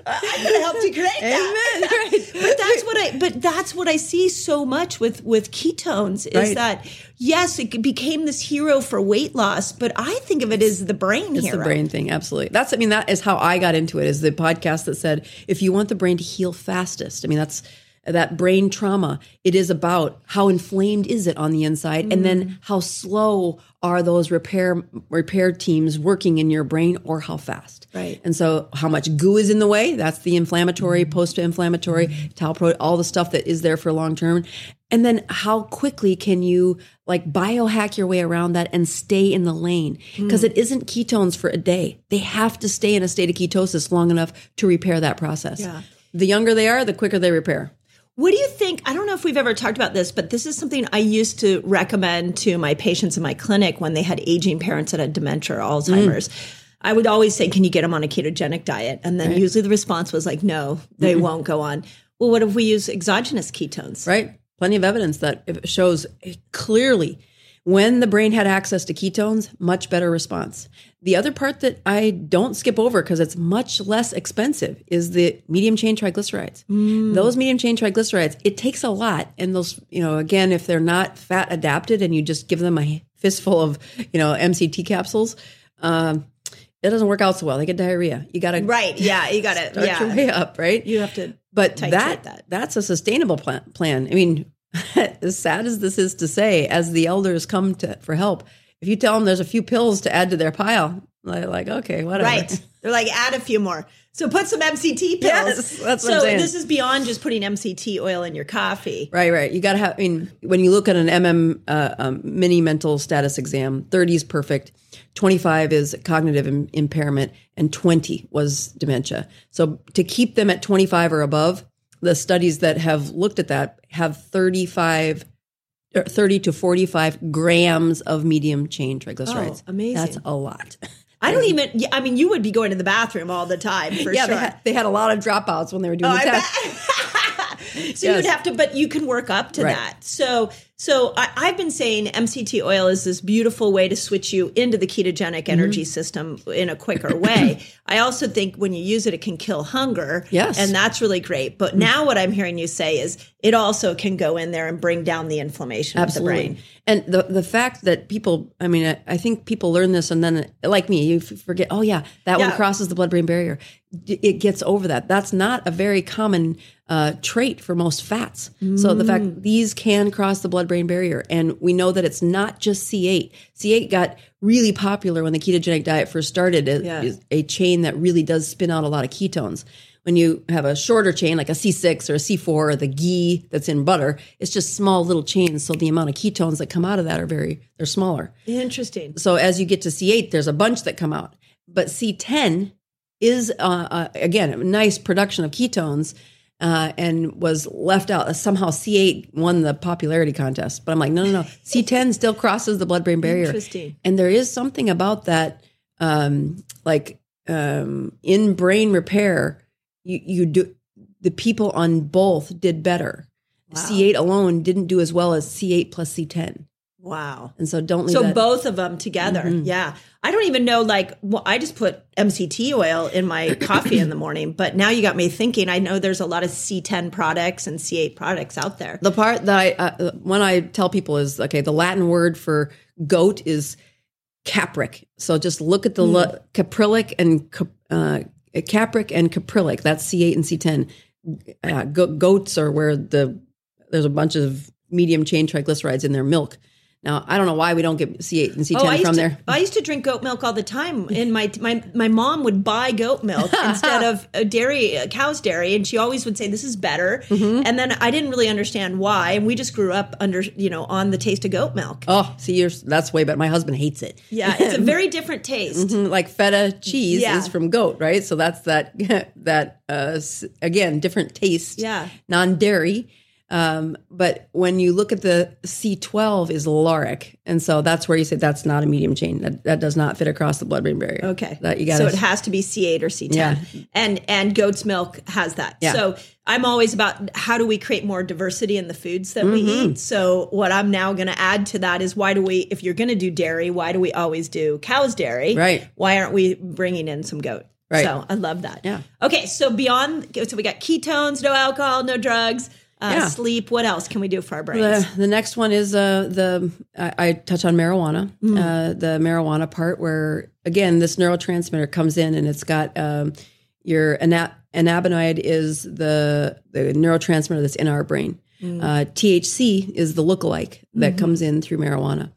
I could have helped you create that. Amen. [LAUGHS] Right. But that's what I. But that's what I see so much with with ketones is Right. that yes, it became this hero for weight loss, but I think of it as the brain It's hero. the brain thing, absolutely. That's I mean that is how I got into it. Is the podcast that said if you want the brain to heal fastest. I mean that's that brain trauma. It is about how inflamed is it on the inside, and Mm. then how slow are those repair repair teams working in your brain, or how fast. Right. And so, how much goo is in the way? That's the inflammatory, mm-hmm. post-inflammatory, tau pro, all the stuff that is there for long term. And then, how quickly can you like biohack your way around that and stay in the lane? Mm. Because it isn't ketones for a day. They have to stay in a state of ketosis long enough to repair that process. Yeah. The younger they are, the quicker they repair. What do you think? I don't know if we've ever talked about this, but this is something I used to recommend to my patients in my clinic when they had aging parents that had dementia or Alzheimer's. Mm. I would always say, Can you get them on a ketogenic diet? And then usually the response was like, No, they won't go on. Well, what if we use exogenous ketones? Right. Plenty of evidence that it shows clearly when the brain had access to ketones, much better response. The other part that I don't skip over because it's much less expensive is the medium chain triglycerides. Those medium chain triglycerides, it takes a lot. And those, you know, again, if they're not fat adapted and you just give them a fistful of, you know, MCT capsules, um, it doesn't work out so well. They get diarrhea. You got to Right. Yeah. You got to, [LAUGHS] start your way up, right? You have to, but that, that. that's a sustainable plan, plan. I mean, [LAUGHS] as sad as this is to say, as the elders come to for help, if you tell them there's a few pills to add to their pile, they're like, okay, whatever. right. They're like, add a few more. So put some MCT pills. Yes, that's what so I'm saying. this is beyond just putting MCT oil in your coffee. Right, right. You got to have. I mean, when you look at an MM uh, um, mini mental status exam, thirty is perfect, twenty five is cognitive Im- impairment, and twenty was dementia. So to keep them at twenty five or above, the studies that have looked at that have thirty five. 30 to 45 grams of medium chain triglycerides. Oh, amazing. That's a lot. [LAUGHS] I don't even, I mean, you would be going to the bathroom all the time for yeah, sure. they, had, they had a lot of dropouts when they were doing Oh, the test. [LAUGHS] So you would have to, but you can work up to Right. that. So, So I, I've been saying MCT oil is this beautiful way to switch you into the ketogenic energy Mm-hmm. system in a quicker way. [CLEARS THROAT] I also think when you use it, it can kill hunger. Yes. And that's really great. But now what I'm hearing you say is it also can go in there and bring down the inflammation of the brain. And the the fact that people, I mean, I, I think people learn this, and then like me, you f- forget. Oh yeah, that Yeah. one crosses the blood brain barrier. It gets over that. That's not a very common uh, trait for most fats. So the Mm. fact these can cross the blood brain barrier, and we know that it's not just C8. C8 got really popular when the ketogenic diet first started. It Yeah. is a chain that really does spin out a lot of ketones. When you have a shorter chain like a C6 or a C4 or the ghee that's in butter, it's just small little chains. So the amount of ketones that come out of that are very, they're smaller. Interesting. So as you get to C8, there's a bunch that come out. But C10 is, uh, uh, again, a nice production of ketones uh, and was left out. Somehow C8 won the popularity contest. But I'm like, no, no, no. [LAUGHS] C10 still crosses the blood brain barrier. Interesting. And there is something about that, um, like um, in brain repair, you, you do the people on both did better. C8 alone didn't do as well as C8 plus C10. Wow. And so don't leave So that. both of them together. Mm-hmm. Yeah. I don't even know like well, I just put MCT oil in my [COUGHS] coffee in the morning, but now you got me thinking. I know there's a lot of C10 products and C8 products out there. The part that I uh, when I tell people is okay. The Latin word for goat is capric. So just look at the la- caprylic and cap- uh, capric and caprylic. That's C eight and C ten. Uh, go- goats are where the there's a bunch of medium chain triglycerides in their milk. Now I don't know why we don't get C eight and C Oh, I ten used from to, there. I used to drink goat milk all the time. And my my my mom would buy goat milk [LAUGHS] instead of uh, dairy, uh, cow's dairy, and she always would say this is better. Mm-hmm. And then I didn't really understand why, and we just grew up under you know on the taste of goat milk. Oh, see, you're, that's way better. My husband hates it. Yeah, it's a [LAUGHS] very different taste. Mhm, like feta cheese Yeah. is from goat, right? So that's that [LAUGHS] that uh, again different taste, Yeah. non dairy. Um, but when you look at the C12 is lauric, and so that's where you say that's not a medium chain. That, that does not fit across the blood-brain barrier. Okay. that you got. so it has to be C8 or C10. Yeah. And and goat's milk has that. Yeah. So I'm always about how do we create more diversity in the foods that we Mm-hmm. eat. So what I'm now going to add to that is why do we if you're going to do dairy, why do we always do cow's dairy? Right. Why aren't we bringing in some goat? Right. So I love that. Yeah. Okay, so beyond so we got ketones, no alcohol, no drugs, uh, Yeah. sleep, what else can we do for our brains? The, the next one is uh, the I, I touch on marijuana, Mm. uh, the marijuana part where again this neurotransmitter comes in and it's got um, your ana- annabinoid is the the neurotransmitter that's in our brain. Mm. Uh, THC is the lookalike that Mm-hmm. comes in through marijuana,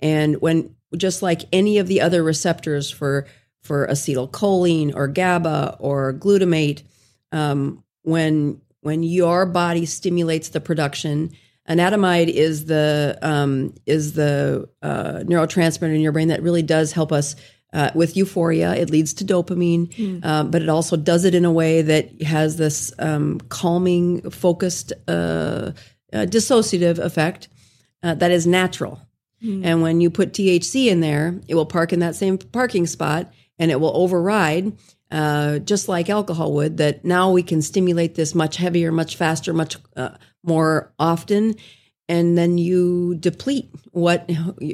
and when just like any of the other receptors for for acetylcholine or GABA or glutamate, um, when when your body stimulates the production. Anandamide is the um, is the uh, neurotransmitter in your brain that really does help us uh, with euphoria. It leads to dopamine uh, but it also does it in a way that has this um, calming focused uh, uh, dissociative effect uh, that is natural. And when you put THC in there, it will park in that same parking spot and it will override, uh, just like alcohol would, that now we can stimulate this much heavier, much faster, much uh, more often. And then you deplete what,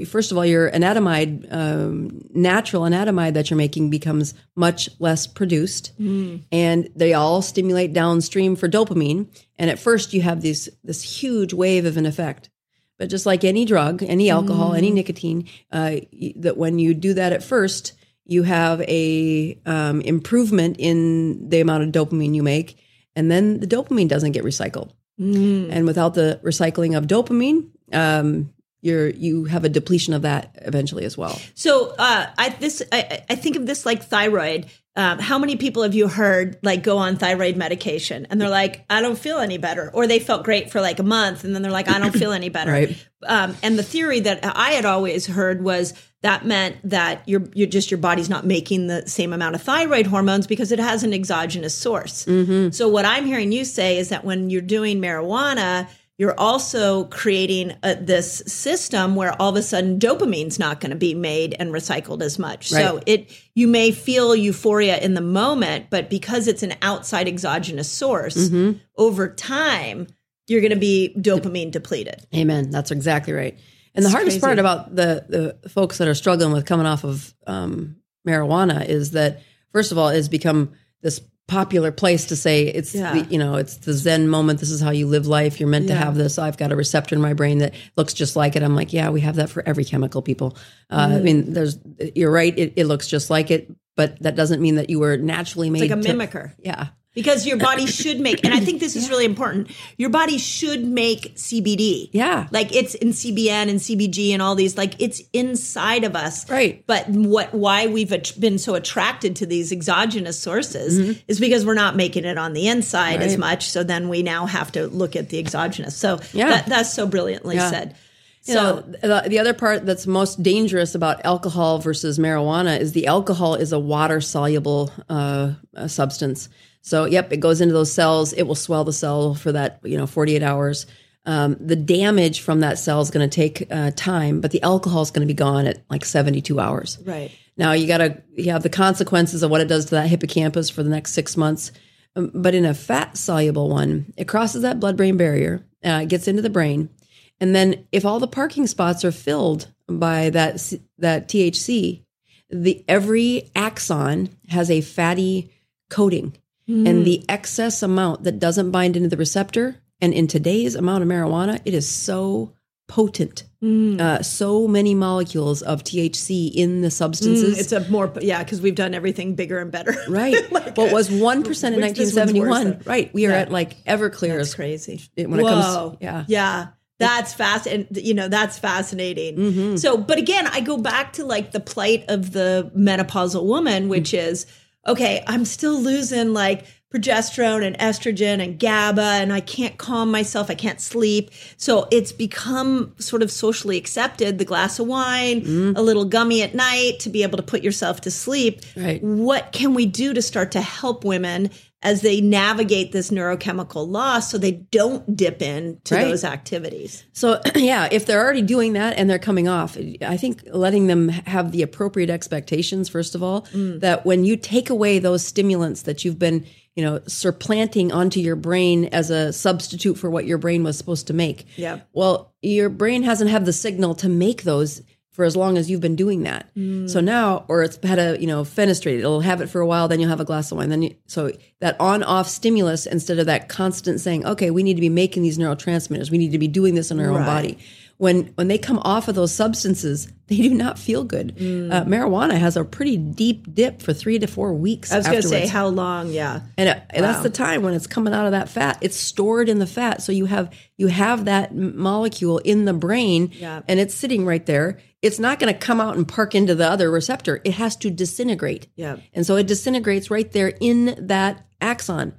first of all, your anandamide, um, natural anandamide that you're making becomes much less produced. And they all stimulate downstream for dopamine. And at first, you have this, this huge wave of an effect. But just like any drug, any alcohol, any nicotine, uh, that when you do that at first, you have a um, improvement in the amount of dopamine you make, and then the dopamine doesn't get recycled. And without the recycling of dopamine, um, you're you have a depletion of that eventually as well. So uh, I this I, I think of this like thyroid. Um, how many people have you heard like go on thyroid medication and they're like, I don't feel any better, or they felt great for like a month and then they're like, I don't feel any better. [LAUGHS] Right. Um, and the theory that I had always heard was that meant that you're you're just your body's not making the same amount of thyroid hormones because it has an exogenous source. Mm-hmm. So what I'm hearing you say is that when you're doing marijuana, you're also creating a, this system where all of a sudden dopamine's not going to be made and recycled as much. So it you may feel euphoria in the moment, but because it's an outside exogenous source, mm-hmm. over time you're going to be dopamine depleted. Amen. That's exactly right. And the It's hardest crazy. part about the the folks that are struggling with coming off of um, marijuana is that first of all, it's become this popular place to say it's Yeah. the, you know it's the Zen moment. This is how you live life. You're meant to have this. I've got a receptor in my brain that looks just like it. I'm like, yeah, we have that for every chemical. People. Uh, Mm. I mean, there's you're right. It, it looks just like it, but that doesn't mean that you were naturally made It's like a to- mimicker. Yeah. Because your body [COUGHS] should make, and I think this is really important. Your body should make CBD. Yeah. like it's in CBN and CBG and all these. Like it's inside of us. Right. But what? Why we've been so attracted to these exogenous sources is because we're not making it on the inside as Mm-hmm. Much. So then we now have to look at the exogenous. So Yeah. that, that's so brilliantly Yeah. said. You So know, the, the other part that's most dangerous about alcohol versus marijuana is the alcohol is a water soluble uh, substance. So, yep, it goes into those cells. It will swell the cell for that, you know, 48 hours. Um, the damage from that cell is going to take uh, time, but the alcohol is going to be gone at like 72 hours. right. Now you got to you have the consequences of what it does to that hippocampus for the next six months. Um, but in a fat soluble one, it crosses that blood brain barrier, uh, gets into the brain, and then if all the parking spots are filled by that that THC, the every axon has a fatty coating, and hmm. the excess amount that doesn't bind into the receptor, and in today's amount of marijuana, it is so potent. Hmm. Uh, so many molecules of THC in the substances. Hmm, it's a more yeah because we've done everything bigger and better. [LAUGHS] Right. [LAUGHS] Like, what was 1% in which this one's worse 1971. Right. We are Yeah. at like Everclear. That's crazy. when it comes- Whoa. yeah. Yeah. That's fast and you know that's fascinating. Mm-hmm. So, but again, I go back to like the plight of the menopausal woman, which Mm. is okay. I'm still losing like progesterone and estrogen and GABA, and I can't calm myself. I can't sleep. So it's become sort of socially accepted. The glass of wine, Mm. a little gummy at night to be able to put yourself to sleep. Right. What can we do to start to help women? As they navigate this neurochemical loss, so they don't dip into Right. those activities. So, [CLEARS THROAT] yeah, if they're already doing that and they're coming off, I think letting them have the appropriate expectations, first of all, Mm. that when you take away those stimulants that you've been, you know, supplanting onto your brain as a substitute for what your brain was supposed to make. Yeah. Well, your brain hasn't had the signal to make those for as long as you've been doing that. So mm. now, or it's had a, you know, fenestrate, it'll have it for a while, then you'll have a glass of wine. Then you, so that on off stimulus instead of that constant saying, okay, we need to be making these neurotransmitters. We need to be doing this in our own body. When, when they come off of those substances, they do not feel good. Uh, marijuana has a pretty deep dip for three to four weeks. I was going to say how long? Yeah. And, it, and that's the time when it's coming out of that fat. It's stored in the fat, so you have you have that molecule in the brain, Yeah. and it's sitting right there. It's not going to come out and park into the other receptor. It has to disintegrate. Yeah. and so it disintegrates right there in that axon.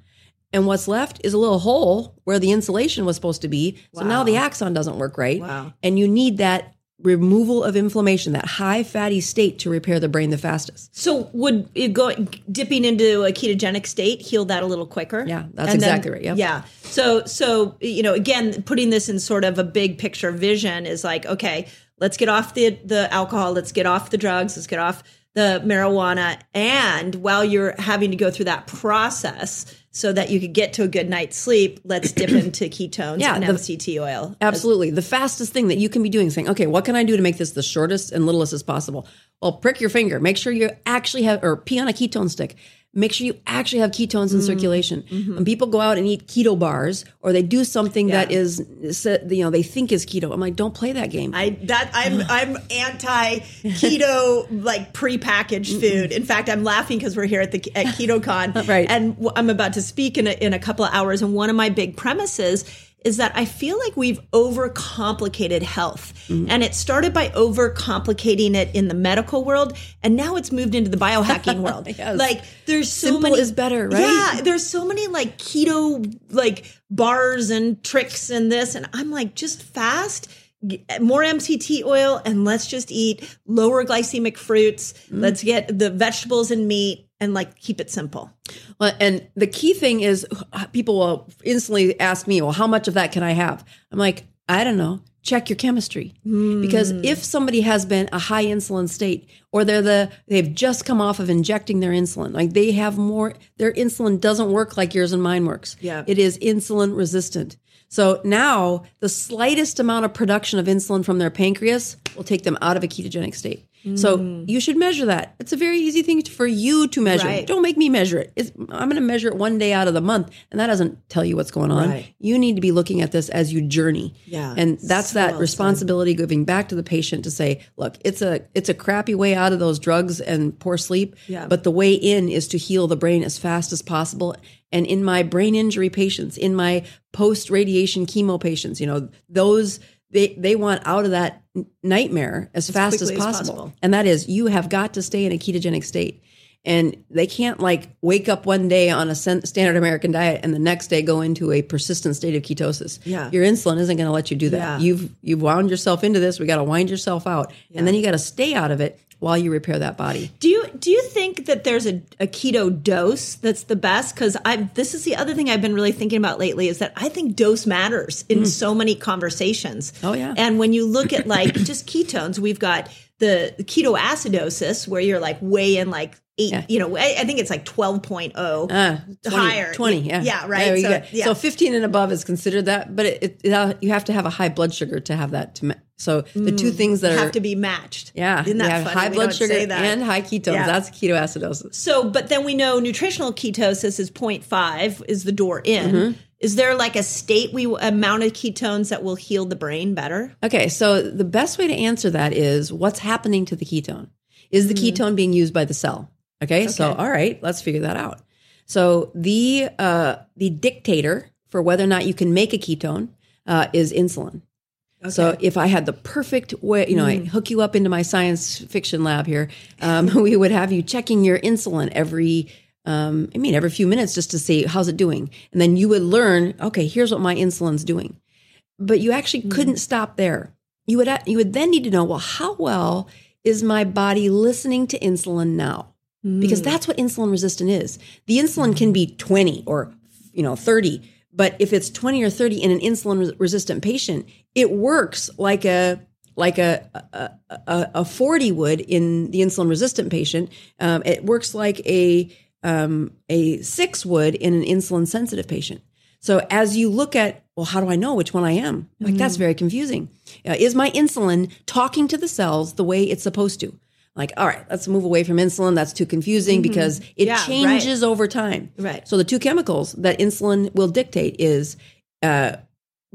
And what's left is a little hole where the insulation was supposed to be. So now the axon doesn't work right. Wow. And you need that removal of inflammation, that high fatty state to repair the brain the fastest. So would it go dipping into a ketogenic state heal that a little quicker? Yeah, that's And then- exactly right, yep. Yeah. So so you know again putting this in sort of a big picture vision is like okay let's get off the the alcohol let's get off the drugs let's get off the marijuana and while you're having to go through that process so that you could get to a good night's sleep let's dip [CLEARS THROAT] into ketones Yeah, and the- MCT oil. Absolutely. The fastest thing that you can be doing is saying, okay, what can I do to make this the shortest and littlest as possible? Well, prick your finger. Make sure you actually have, or pee on a ketone stick. Make sure you actually have ketones in Mm-hmm. circulation. When people go out and eat keto bars or they do something that Yeah. is, you know, they think is keto, I'm like, don't play that game. I that I'm [SIGHS] I'm anti keto like prepackaged food. In fact, I'm laughing because we're here at the at [LAUGHS] KetoCon, Right. And I'm about to speak in a, in a couple of hours. And one of my big premises is that I feel like we've overcomplicated health, Mm-hmm. and it started by overcomplicating it in the medical world, and now it's moved into the biohacking [LAUGHS] world. Yes. Like there's so Simple many is better, right? Yeah, there's so many like keto like bars and tricks and this and i'm like just fast more mct oil and let's just eat lower glycemic fruits Mm. let's get the vegetables and meat and like keep it simple Well, and the key thing is people will instantly ask me, well, how much of that can I have? I'm like, I don't know. check your chemistry because hmm. if somebody has been a high insulin state or they're the they've just come off of injecting their insulin like they have more their insulin doesn't work like yours and mine works Yeah. it is insulin resistant so now the slightest amount of production of insulin from their pancreas will take them out of a ketogenic state so mm. you should measure that it's a very easy thing for you to measure Right. don't make me measure it it's, i'm going to measure it one day out of the month and that doesn't tell you what's going on Right. you need to be looking at this as you journey Yeah. and that's So that well said. responsibility giving back to the patient to say look it's a it's a crappy way out of those drugs and poor sleep Yeah. but the way in is to heal the brain as fast as possible and in my brain injury patients in my post radiation chemo patients you know those they they want out of that nightmare as, fast as quickly as possible. possible. and that is you have got to stay in a ketogenic state and they can't like wake up one day on a standard American diet and the next day go into a persistent state of ketosis. Yeah. Your insulin isn't going to let you do that. Yeah. You've you've wound yourself into this. We got to wind yourself out. And then you got to stay out of it while you repair that body. Do you do you think that there's a, a keto dose that's the best? Because I this is the other thing I've been really thinking about lately is that I think dose matters in hmm. so many conversations. Oh, yeah. And when you look at like just ketones, we've got the ketoacidosis where you're like way in like eight, Yeah. you know, I, I think it's like twelve Uh, 20, Higher. 20, yeah. Yeah, right. So, yeah. so 15 and above is considered that, but it, it, it- you have to have a high blood sugar to have that. To ma- so the two things that are Mm. have to be matched. yeah, Isn't that funny? high We blood sugar and high ketones. Yeah. That's ketoacidosis. So, but then we know nutritional ketosis is 0.5 is the door in. Mm-hmm. Is there like a state we amount of ketones that will heal the brain better? Okay, so the best way to answer that is what's happening to the ketone? Is the ketone being used by the cell? Okay, so Mm-hmm. All right, let's figure that out. So the uh, the dictator for whether or not you can make a ketone uh, is insulin. So if I had the perfect way, you know, Mm. I hook you up into my science fiction lab here, um, [LAUGHS] we would have you checking your insulin every, um, I mean, every few minutes just to see how's it doing, and then you would learn, okay, here's what my insulin's doing. But you actually couldn't stop there. You would you would then need to know, well, how well is my body listening to insulin now? Because that's what insulin resistant is. The insulin can be 20 or you know 30, but if it's 20 or 30 in an insulin resistant patient, it works like a like a, a, a, a 40 would in the insulin resistant patient. Um, it works like a um, a six would in an insulin sensitive patient. So as you look at, well, how do I know which one I am? Like that's very confusing. Uh, is my insulin talking to the cells the way it's supposed to? Like, all right, let's move away from insulin. That's too confusing because it Yeah, right. changes over time. Right. So the two chemicals that insulin will dictate is uh,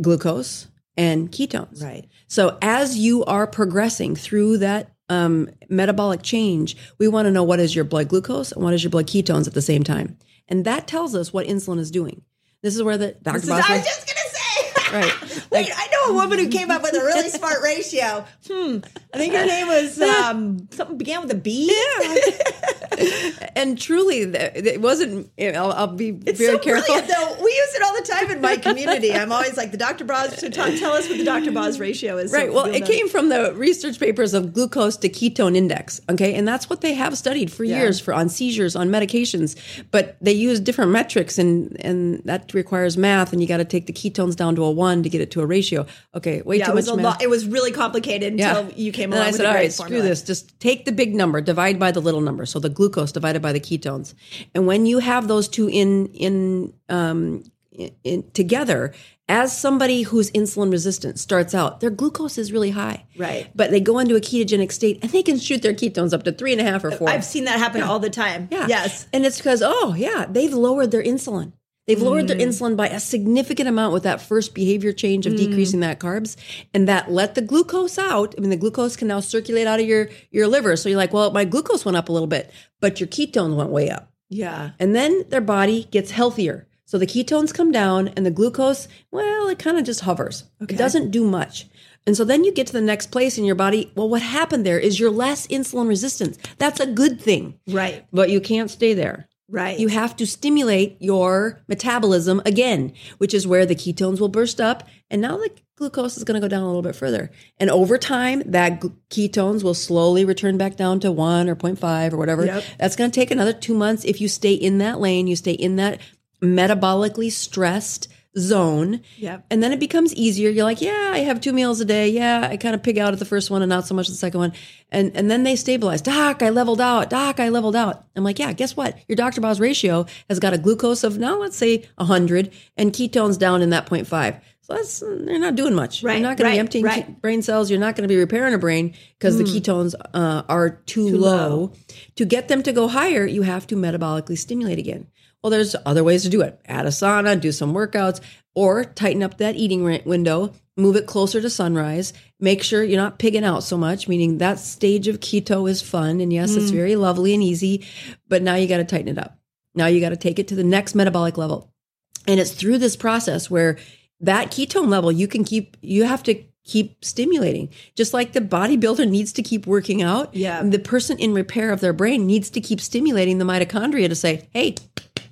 glucose and ketones. Right. So as you are progressing through that um, metabolic change, we want to know what is your blood glucose and what is your blood ketones at the same time, and that tells us what insulin is doing. This is where the Dr. This is- I was just gonna say. Right. [LAUGHS] Wait, I know a woman who came up with a really smart ratio. Hmm. I think her name was [LAUGHS] um, something began with a B. Yeah. [LAUGHS] and truly, it wasn't. I'll, I'll be It's very so careful. though. We use it all the time in my community. I'm always like the Dr. Boz. So ta- tell us what the Dr. Boz ratio is. so Right. Well, we'll it know. came from the research papers of glucose to ketone index. Okay, and that's what they have studied for Yeah. years for on seizures, on medications. But they use different metrics, and and that requires math, and you got to take the ketones down to a one to get it to a ratio. Okay, way Yeah, too it was much a math. lot. It was really complicated until you came and along I with said, all formula. screw this. Just take the big number, divide by the little number. So the glucose divided by the ketones. And when you have those two in in um in, in together, as somebody who's insulin resistant starts out, their glucose is really high. Right. But they go into a ketogenic state and they can shoot their ketones up to three and a half or four. I've seen that happen all the time. Yeah. Yes. And it's because, oh, yeah, they've lowered their insulin. They've lowered Mm. their insulin by a significant amount with that first behavior change of Mm. decreasing that carbs. And that let the glucose out. I mean, the glucose can now circulate out of your, your liver. So you're like, well, my glucose went up a little bit, but your ketones went way up. Yeah. And then their body gets healthier. So the ketones come down and the glucose, well, it kind of just hovers. It doesn't do much. And so then you get to the next place in your body. Well, what happened there is you're less insulin resistant. That's a good thing. Right. But you can't stay there. Right. You have to stimulate your metabolism again, which is where the ketones will burst up. And now the glucose is going to go down a little bit further. And over time, that gl- ketones will slowly return back down to one or 0.5 or whatever. Yep. That's going to take another two months. If you stay in that lane, you stay in that metabolically stressed zone. Yep. And then it becomes easier. You're like, yeah, I have two meals a day. Yeah, I kind of pig out at the first one and not so much the second one. And and then they stabilize. Doc, I leveled out. Doc, I leveled out. I'm like, yeah, guess what? Your Dr. Boz ratio has got a glucose of now let's say 100 and ketones down in that 0.5. So that's they're not doing much. Right, You're not going to be emptying right. ke- brain cells. You're not going to be repairing a brain because the ketones uh, are too, low. low. To get them to go higher, you have to metabolically stimulate again. Well, there's other ways to do it. Add a sauna, do some workouts, or tighten up that eating window, move it closer to sunrise. Make sure you're not pigging out so much, meaning that stage of keto is fun. And yes, it's mm. very lovely and easy, but now you got to tighten it up. Now you got to take it to the next metabolic level. And it's through this process where that ketone level you can keep, you have to keep stimulating. Just like the bodybuilder needs to keep working out. Yeah. The person in repair of their brain needs to keep stimulating the mitochondria to say, hey,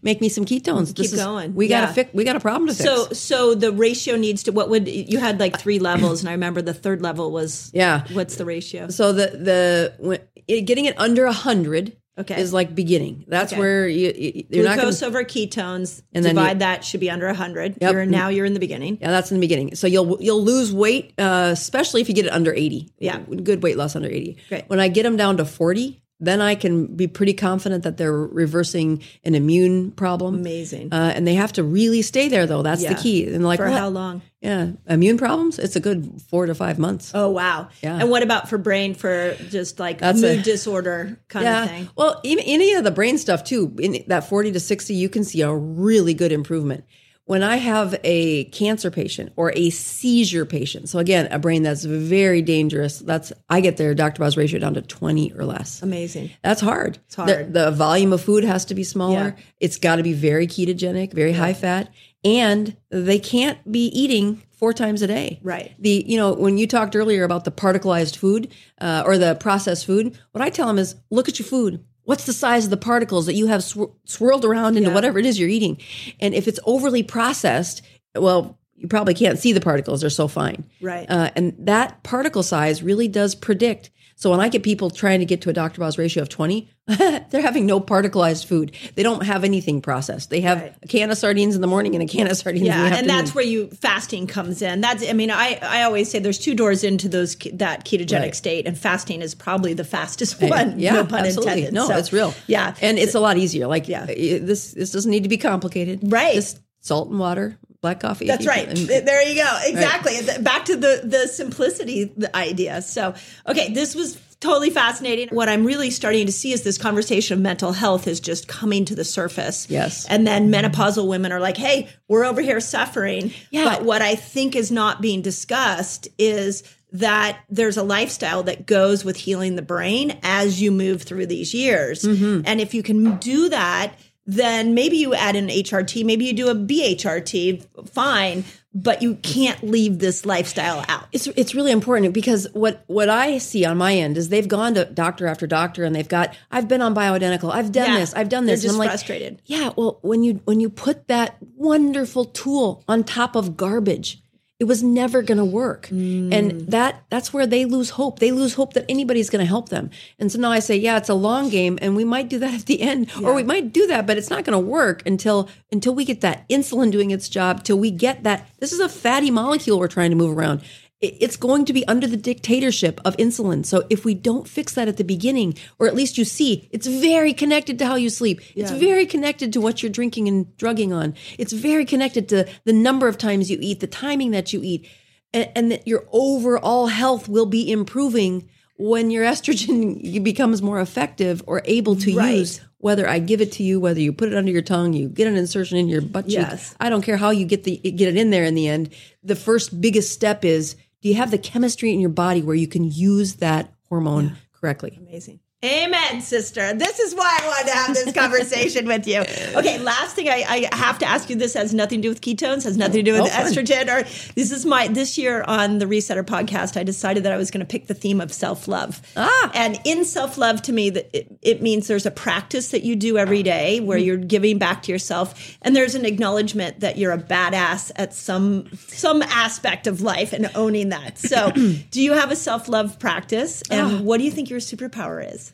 make me some ketones. Keep going. We got Yeah. fix, we got a problem to fix. So so the ratio needs to what would you had like three levels and I remember the third level was yeah. what's the ratio? So the, the, when, it, getting it under a hundred Okay. is like beginning. That's Okay. where you, you you're Glucose over ketones. And then divide you- that should be under 100. Yep. You're now you're in the beginning. Yeah, that's in the beginning. So you'll you'll lose weight, uh, especially if you get it under eighty. Yeah. good weight loss under eighty. Great. When I get them down to forty, then I can be pretty confident that they're reversing an immune problem. Amazing. Uh, and they have to really stay there, though. That's Yeah. the key. And like, For what? how long? yeah, immune problems. It's a good four to five months. Oh wow. Yeah. And what about for brain for just like That's mood a- disorder kind yeah. of thing? Well, even any of the brain stuff too. In that forty to sixty, you can see a really good improvement. When I have a cancer patient or a seizure patient, so again, a brain that's very dangerous, that's I get their Dr. Boz ratio down to 20 or less. Amazing. That's hard. It's hard. The, the volume of food has to be smaller. Yeah. It's got to be very ketogenic, very high fat, and they can't be eating four times a day. Right. The you know when you talked earlier about the particleized food uh, or the processed food, what I tell them is look at your food. What's the size of the particles that you have swir- swirled around into Yeah. whatever it is you're eating? And if it's overly processed, well, you probably can't see the particles; they're so fine. Right. Uh, and that particle size really does predict. So when I get people trying to get to a Dr. Boz ratio of 20, [LAUGHS] they're having no particleized food. They don't have anything processed. They have Right. a can of sardines in the morning and a can of sardines in the Yeah, and that's where you fasting comes in. That's I mean, I I always say there's two doors into those that ketogenic Right. state, and fasting is probably the fastest one. yeah, no pun absolutely. intended. No, So, it's real. Yeah, and it's a lot easier. Like, Yeah. yeah, this this doesn't need to be complicated. Right. Just salt and water, black coffee. That's right. can- there you go. Exactly. Th- Back to the the simplicity the idea. So, okay, this was totally fascinating. What I'm really starting to see is this conversation of mental health is just coming to the surface. Yes. And then menopausal women are like, "Hey, we're over here suffering." Yeah. But what I think is not being discussed is that there's a lifestyle that goes with healing the brain as you move through these years. Mm-hmm. And if you can do that, then maybe you add an HRT, maybe you do a BHRT, fine, but you can't leave this lifestyle out. it's it's really important because what what I see on my end is they've gone to doctor after doctor and they've got I've been on bioidentical, I've done Yeah. this, I've done this. and I'm like, frustrated. Yeah, well, when you when you put that wonderful tool on top of garbage, it was never going to work. Mm. And that that's where they lose hope. They lose hope that anybody's going to help them. And so now I say, yeah, it's a long game and we might do that at the end or we might do that, but it's not going to work until until we get that insulin doing its job, till we get that this is a fatty molecule we're trying to move around. It- It's going to be under the dictatorship of insulin. So if we don't fix that at the beginning, or at least you see, it's very connected to how you sleep. It's very connected to what you're drinking and drugging on. It's very connected to the number of times you eat, the timing that you eat, and, and that your overall health will be improving when your estrogen [LAUGHS] becomes more effective or able to Right. use. Whether I give it to you, whether you put it under your tongue, you get an insertion in your butt cheek. Yes. I don't care how you get the get it in there in the end. The first biggest step is do you have the chemistry in your body where you can use that hormone correctly? Amazing. Amen, sister. This is why I wanted to have this [LAUGHS] conversation with you. Okay, last thing I, I have to ask you. This has nothing to do with ketones, has nothing to do with Oh, estrogen. Or this is my this year on the Resetter podcast. I decided that I was going to pick the theme of self love. Ah. and in self love, to me, that it, it means there's a practice that you do every day where Mm-hmm. you're giving back to yourself, and there's an acknowledgement that you're a badass at some some aspect of life and owning that. So, [CLEARS THROAT] do you have a self love practice, and Ah. what do you think your superpower is?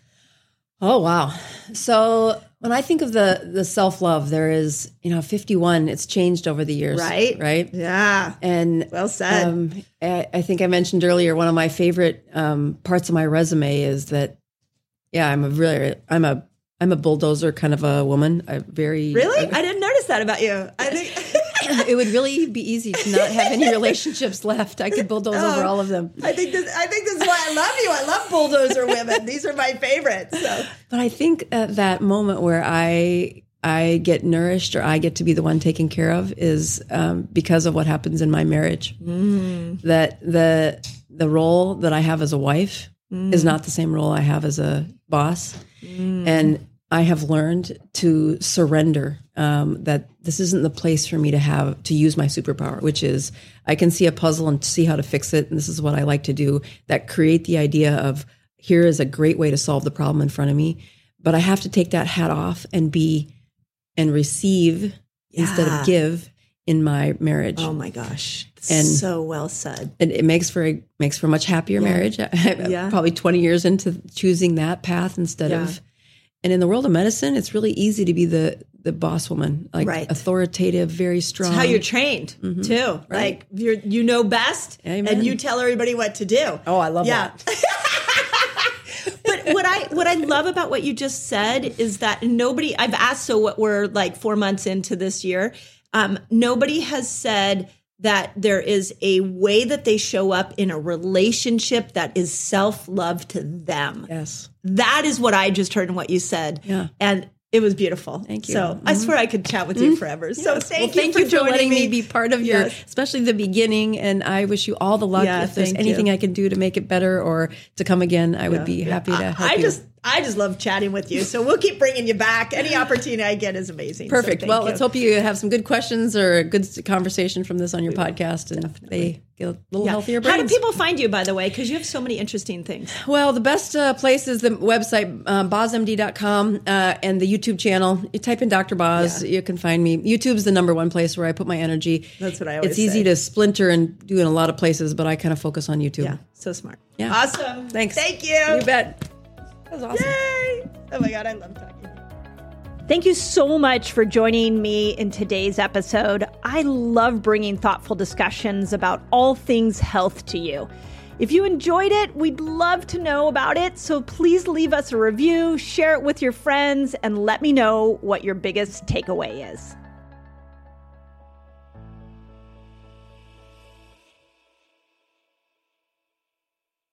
Oh wow. So When I think of the the self love, there is you know 51. It's changed over the years, Right. Right. Yeah. And Well said. Um, I, I think I mentioned earlier one of my favorite um, parts of my resume is that, yeah, I'm a really I'm a I'm a bulldozer kind of a woman. I very Really? I didn't notice that about you. I [LAUGHS] think [LAUGHS] it would really be easy to not have any relationships left. I could bulldoze over oh, all of them. I think this I think this is why I love you. I love bulldozer women. These are my favorites. So But I think at that moment where I I get nourished or I get to be the one taken care of is um, because of what happens in my marriage. Mm. That the the role that I have as a wife mm. is not the same role I have as a boss, mm. and I have learned to surrender. Um, that this isn't the place for me to have to use my superpower, which is I can see a puzzle and see how to fix it, and this is what I like to do. That create the idea of here is a great way to solve the problem in front of me, but I have to take that hat off and be and receive instead of give in my marriage. Oh my gosh. And- so well said. and it makes for a makes for a much happier marriage. [LAUGHS] Yeah. Probably 20 years into choosing that path instead Yeah. of and in the world of medicine, it's really easy to be the the boss woman, like Right. authoritative, very strong. It's how you're trained too. Like you're you know best Amen. and you tell everybody what to do. Oh, I love yeah. [LAUGHS] but what I what I love about what you just said is that nobody I've asked so what we're like 4 months into this year um nobody has said that there is a way that they show up in a relationship that is self-love to them. Yes. That is what I just heard in what you said. Yeah. And it was beautiful. Thank you. So I mm-hmm. swear I could chat with you mm-hmm. forever. So Yes. thank well, you thank for, you for joining letting me. be part of your, especially the beginning. And I wish you all the luck. Yeah, if there's anything you. I can do to make it better or to come again, I would be Yeah. happy to help I you. just I just love chatting with you. So we'll keep bringing you back. Any opportunity I get is amazing. Perfect. thank well, you. let's hope you have some good questions or a good conversation from this on your podcast, and they get a little Yeah. healthier How do people find you, by the way? Because you have so many interesting things. Well, the best uh, place is the website, um, bozmd.com, uh, and the YouTube channel. You type in Dr. Boz, you can find me. YouTube's the number one place where I put my energy. That's what I always It's easy say. to splinter and do in a lot of places, but I kind of focus on YouTube. Yeah, so smart. Yeah. Awesome. Thanks. Thank you. You bet. That was awesome. Yay. Oh my God, I love talking. Thank you so much for joining me in today's episode. I love bringing thoughtful discussions about all things health to you. If you enjoyed it, we'd love to know about it. So please leave us a review, share it with your friends, and let me know what your biggest takeaway is.